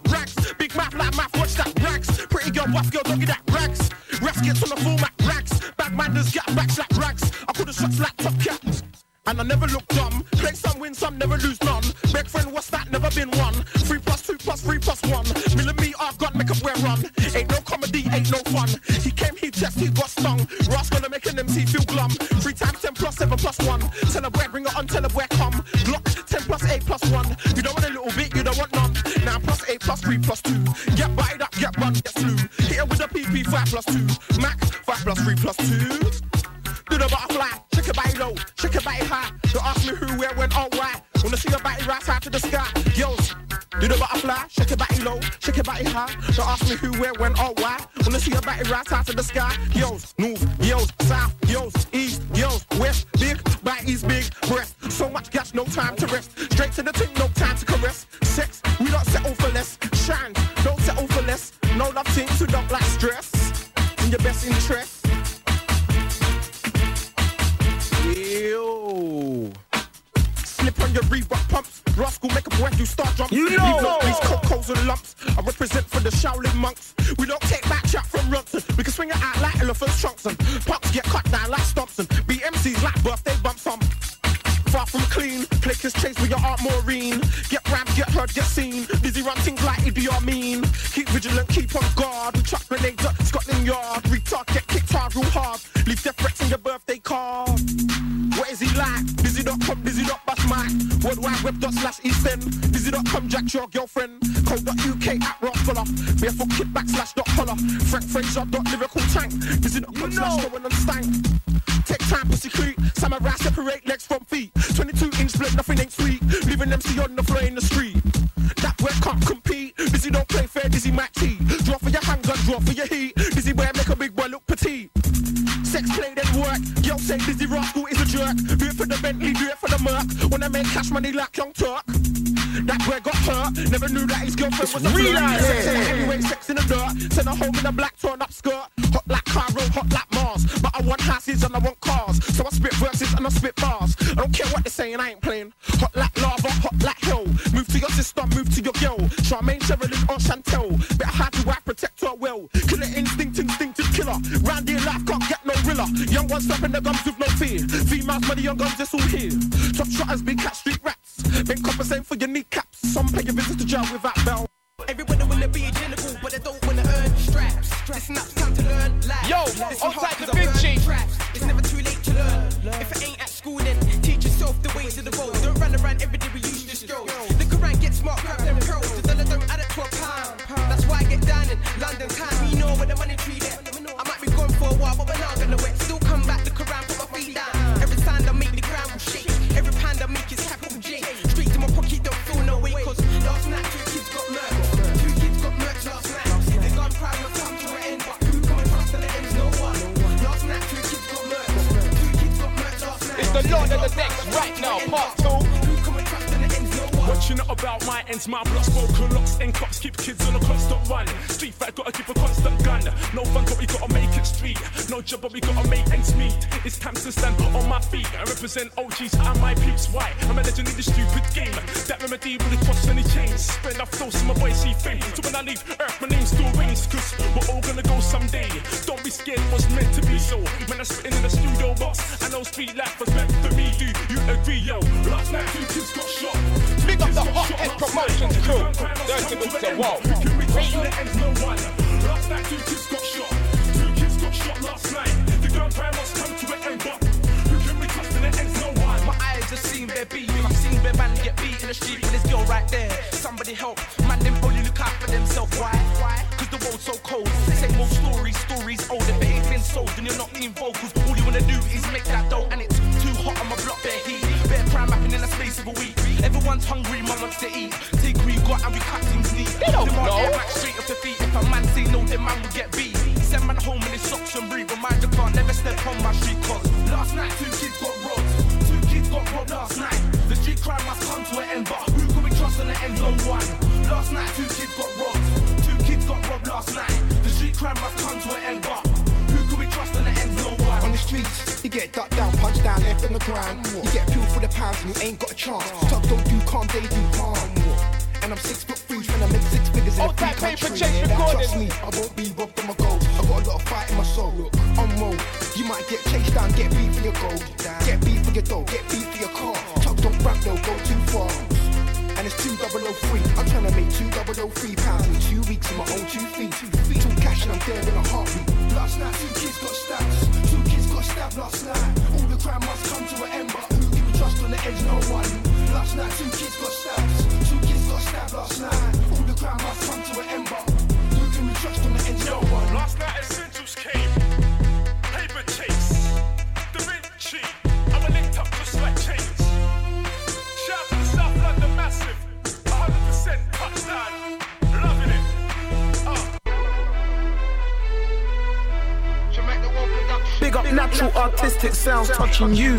Girl, buff girl, doggy that, rags. Rags gets on the format, rags. Bad man does get back like rags. I call the shots like top cat. And I never look dumb. Play some, win some, never lose none. Big friend, what's that? Never been one. Three plus two plus three plus one. Millimeter, I've got make up where run. Ain't no comedy, ain't no fun. He came, he just, he got stung. Ross gonna make an MC feel glum. Three times ten plus seven plus one. Tell a boy, bring it on, tell a boy come. Glock, ten plus eight plus one. You don't want a little bit, you don't want none. Nine plus eight plus three plus two. Get slew. Hit it with a PP, five plus two. Mac, five plus three plus two. Do the butterfly, shake it body low, shake it body high. Don't ask me who, where, when, or why. Wanna see your body rise high to the sky. Girls, do the butterfly, shake it body low, shake it body high. Don't ask me who, where, when, or why. Wanna see your body rise high to the sky. Girls, move, girls, south, girls, east, girls, west, big, interest. Yo. Slip on your Reebok pumps. Rascal make a boy do start jumps. You know. Leave not these cocos and lumps. I represent for the Shaolin monks. We don't take back chat from Ronson. We can swing it out like elephants trunks and pucks get cut down like stomps and BMCs like birthday Plakers chase with your Aunt Maureen. Get rammed, get heard, get seen. Busy run things like Idi Amin. Keep vigilant, keep on guard. We chuck grenades at Scotland Yard. Retard, get kicked hard, real hard. Leave death threats in your birthday card. What is he like? Busy.com, busy.bus mic. World Wide Web dot slash East End. Busy.com, Jack your girlfriend. Code.uk at rock fuller. Barefoot kid backslash dot holler. Frank Fraser dot lyrical tank. Busy.com slash going on stank. Take time, pussy creep. Samurai separate legs from feet. 22 inch split, nothing ain't sweet. Leaving on the floor in the street. That boy can't compete. Dizzee don't play fair, Dizzee Mac T. Draw for your handgun, draw for your heat. Dizzee boy make a big boy look petite. Sex play then work. Girl say Dizzee Rascal is a jerk. Do it for the Bentley, do it for the Merc. Wanna make cash money like Young Turk. That boy got hurt. Never knew that his girlfriend was a real flirt. out Sex here. in the anyway, sex in the dirt. Send her home in a black torn up skirt. Hot like Cairo, hot like Mars. But I want houses and I want cars. So I spit verses and I spit bars. I don't care what they're saying, I ain't playing. Hot like lava, hot like hell. Move to your sister, move to your girl. Charmaine, Sherilyn, or Chantel. Better hide to wife, protect her well. Killer instinct, instinctive killer. Round here, life can't get no rilla. Young ones slapping the gums with no fear. Females, money, young guns, it's all here. Top shotters, big cat, street rats. Been compensating for your kneecaps. Some pay your visit to jail without bail. Everybody wanna be a genical, but they don't wanna earn straps. It's not time to learn life. Yo, outside the 'cause big burn traps. It's never too late to learn. If it ain't at school, then teach yourself the ways of the road. Don't run around every day we use this stroll. Look around, get smart, grab them pearls. The dollar don't add up to a pound. That's why I get down in London town. We know where the money tree there. I might be gone for a while, but we're not gonna wait. The Lord of the Decks right now, part two. One. Watching it about my ends, my block spoken locks and cops keep kids on a constant run. Street fight gotta keep a constant gun. No fun, but we gotta make it street. No job, but we gotta make ends meet. It's time to stand on my feet. I represent OGs and my peeps. Why? I'm a legend in the stupid game. That remedy will cross any chains. Spend off those my boys see fame. So when I leave Earth, my name still rings. Cause we're all gonna go someday. Don't be scared, what's meant to be so. When I'm spit in the studio box, I know street life was meant for me. Do you agree, yo? Last night, two kids got shot. Big up the Hot Head Promotions crew. Dirty Boots and Wall. Last night, two kids got shot. Two kids got shot last night. The gun crime must come to an end, but who can we trust in the ends? No one. My eyes have seen their beat. I've seen their man get beat in the street with this girl right there. Somebody help. Man, them oh, only look out for themselves. Why? Why? Cause the world's so cold. Same old stories, stories old. If it ain't been sold, then you're not in vocals. All you wanna do is make that dough. And it's hot on my block, bare heat. Bare prime rapping in the space of a week. Everyone's hungry, man wants to eat. Take we got and we cut things. They don't Demand know. Back straight up feet. If a man say no, then man will get beat. Send man home in his socks and breathe. Remind the car, never step on my street cause last night two kids got robbed. Two kids got robbed last night. The street crime must come to an end, but who can we trust on the end one? Last night two kids got robbed. Two kids got robbed last night. The street crime must come to an end, but the streets. You get ducked down, punched down, left on the ground. You get peeled for the pounds and you ain't got a chance. Tug don't do calm, they do harm. And I'm six foot three, trying to make six figures in All a free country. Yeah, trust me, I won't be robbed of my gold. I got a lot of fight in my soul. Look, I'm rolled. You might get chased down, get beat for your gold. Get beat for your dough, get beat for your car. Tug don't rap though, go too far and it's 2003. I'm trying to make 2003 pounds in two weeks on my own two feet. Two feet, two cash, and I'm dead in a heartbeat. Last night, two kids got stats. Two kids got stabbed last night. All the crime must come to an end, but who can trust on the edge? No one. Last night, two kids got stabbed. Two kids got stabbed last night. All the crime must come to an end, but who can trust on the edge? No one. Last night, essentials came. Big up natural artistic sounds touching you.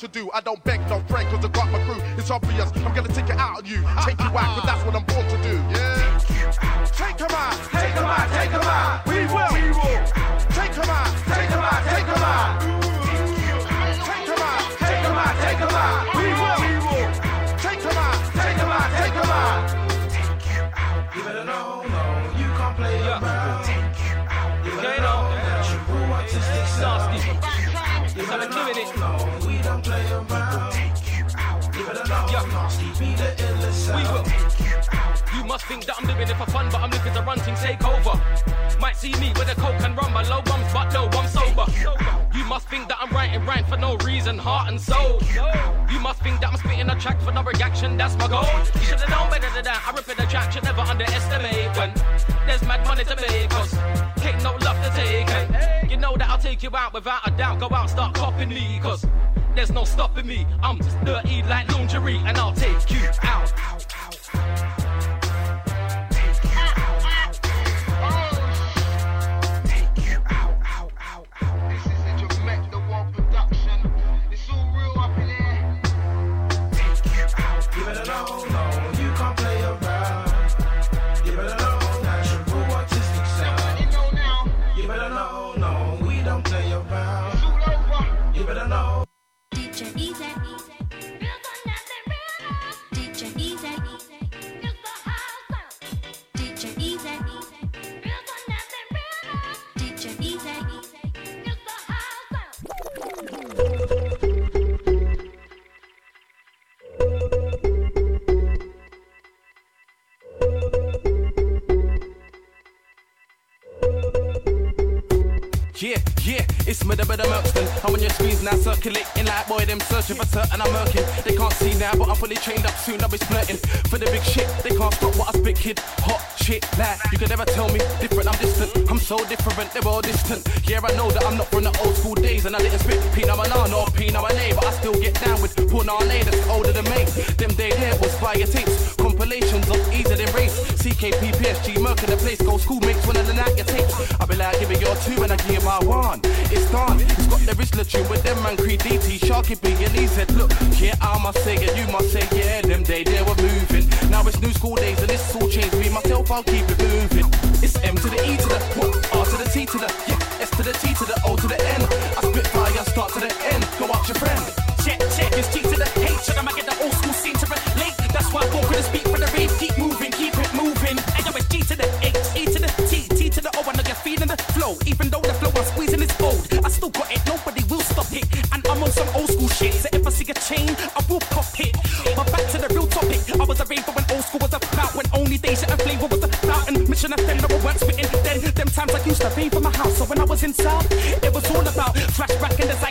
to do. I don't beg, don't pray, cause I got my crew. It's obvious, I'm gonna take it out on you. Take you out think that I'm living it for fun, but I'm looking to run things take over. Might see me with a coke and rum, a low bums, but no, I'm sober. You must think that I'm writing rhyme for no reason, heart and soul. You must think that I'm spitting a track for no reaction, that's my goal. You should have known better than that. I rip in the track, should never underestimate when there's mad money to make. Cause take no love to take. And you know that I'll take you out without a doubt. Go out, start copying me, cause there's no stopping me. I'm dirty like lingerie, and I'll take you out. Certain I'm murking. They can't see now, but I'm fully trained up soon, I'll be splurting. For the big shit, they can't stop what I spit, kid. Hot shit, like, you can never tell me different, I'm distant. I'm so different, they're all distant. Yeah, I know that I'm not from the old school days, and I didn't spit Pinot Banana or Pinot Banana, but I still get down with Punale that's older than me. Them day there was fire tapes, compilations of easier than race. CKP, PSG, Merc in the place, go schoolmates when I out your tapes. I be like, give it your two and I give my one. It's done. It's got the Rizzler tune with them man Creed DT, Sharky B and he said, look, yeah, I must say it, you must say yeah, them day they were moving. Now it's new school days and it's all changed. Me myself, I'll keep it moving. It's M to the E to the what? R to the T to the yeah, S to the T to the O to the N. I spit fire, start to the end. Go out your friend. Flow. Even though the flow I'm squeezing is old, I still got it, nobody will stop it. And I'm on some old school shit, so if I see a chain, I will pop it. But back to the real topic, I was a raver when old school was about, when only Deja and Flavor was about, and Mission FM never weren't spitting. Then, them times I used to rave for my house, so when I was in it was all about flashback and desire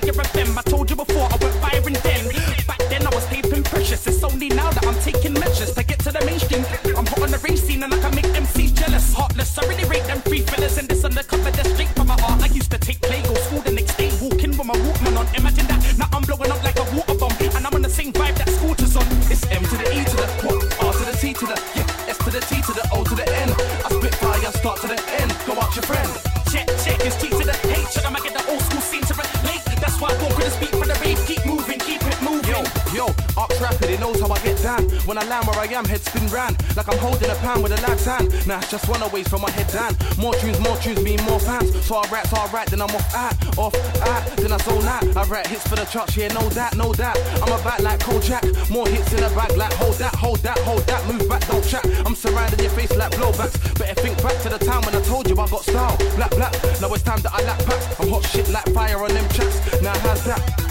When I land where I am, head spin round. Like I'm holding a pan with a lad's hand. Nah, just one away from my head down. More tunes, more tunes mean more fans. So I rap, so I write, then I'm off at, off at, then I zone out. I write hits for the charts, yeah, no that, no that. I'm a back like Kojak. More hits in the bag, like hold that, hold that, hold that. Move back, don't chat. I'm surrounding your face like blowbacks. Better think back to the time when I told you I got style. Black, black. Now it's time that I lap back. I'm hot shit like fire on them tracks. Now how's that?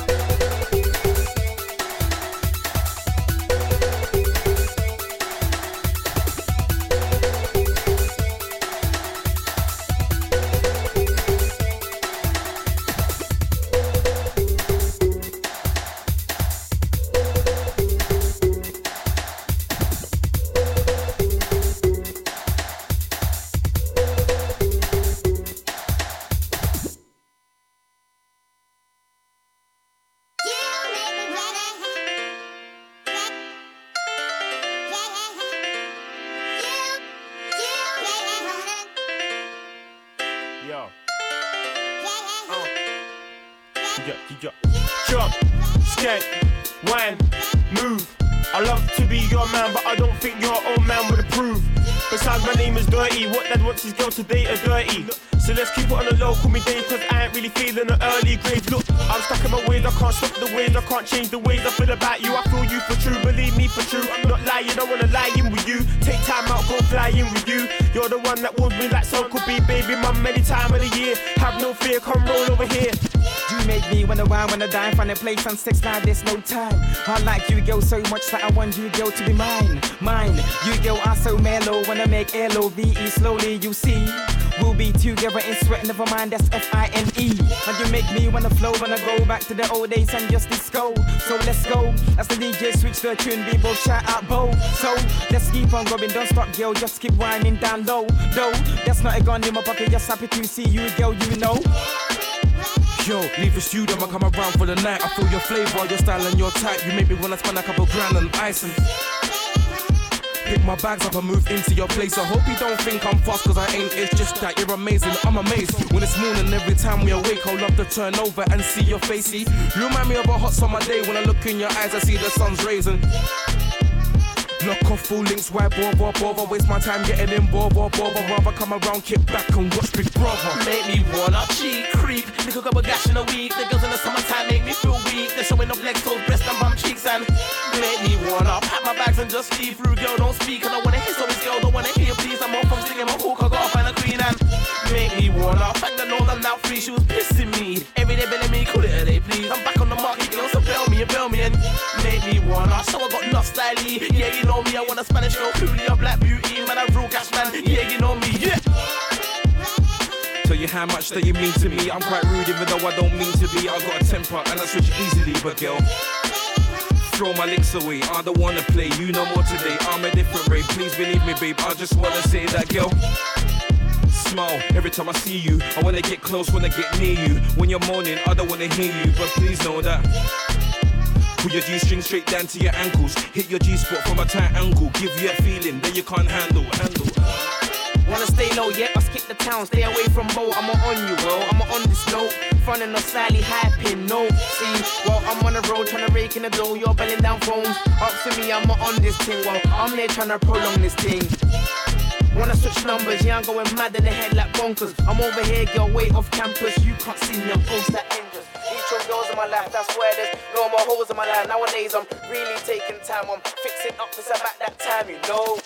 Wanna place and sex now there's no time. I like you, girl, so much that I want you, girl, to be mine, mine. You, girl, are so mellow, wanna make L O V E slowly. You see, we'll be together in sweat, never mind. That's F I N E. And you make me wanna flow, wanna go back to the old days and just disco. So let's go. As the DJ switch the tune, we both shout out, Bo. So let's keep on going, don't stop, girl, just keep winding down low. Though that's not a gun in my pocket, just happy to see you, girl, you know. Yo, leave the studio, I come around for the night. I feel your flavor, your style and your type. You make me wanna spend a couple grand on ice and pick my bags up and move into your place. I hope you don't think I'm fast, cause I ain't. It's just that you're amazing. I'm amazed. When it's morning, every time we awake, I'll love to turn over and see your face. See, you remind me of a hot summer day. When I look in your eyes, I see the sun's raising. Lock off full links, why bother, bother Waste my time getting in, bother, bother Rather come around, kick back and watch Big Brother Make me wanna cheat, creep. Little couple gash in a week. The girls in the summertime make me feel weak. They're showing off legs, toes, breast, and bum cheeks, and make me wanna pack my bags and just leave through. Girl, don't speak, and I wanna hear stories. Girl, don't wanna hear please. I'm off from singing my hook. I gotta find a queen and make me wanna thank the Lord I'm now free. She was pissing me every day, belling me. Call it a day, please. I'm back on the market, so bail me and and make me wanna. So I got enough style. Yeah, you know me. I want a Spanish girl, Julia, black beauty, man, I'm real gas man. Yeah, you know me. Yeah. Tell you how much that you mean to me. I'm quite rude, even though I don't mean to be. I got a temper and I switch easily, but girl. Throw my links away, I don't wanna play. You no more today, I'm a different race. Please believe me, babe. I just wanna say that, girl. Smile every time I see you. I wanna get close, wanna get near you. When you're moaning, I don't wanna hear you, but please know that. Pull your G string straight down to your ankles. Hit your G spot from a tight angle. Give you a feeling that you can't handle. Handle. Wanna stay low, yeah, I skip the town, stay away from Bo. I'ma on you, bro. I'ma on this note. Frontin' or slightly hyping, no. See, well, I'm on the road trying to rake in the dough. You're belling down phones. Up to me, I'ma on this thing. Well, I'm there trying to prolong this thing. Wanna switch numbers, yeah, I'm going mad in the head like bonkers. I'm over here, girl, way off campus. You can't see me, I'm dangerous. Each of girls in my life, that's where there's no more holes in my life. Nowadays, I'm really taking time. I'm fixing up this about that time, you know.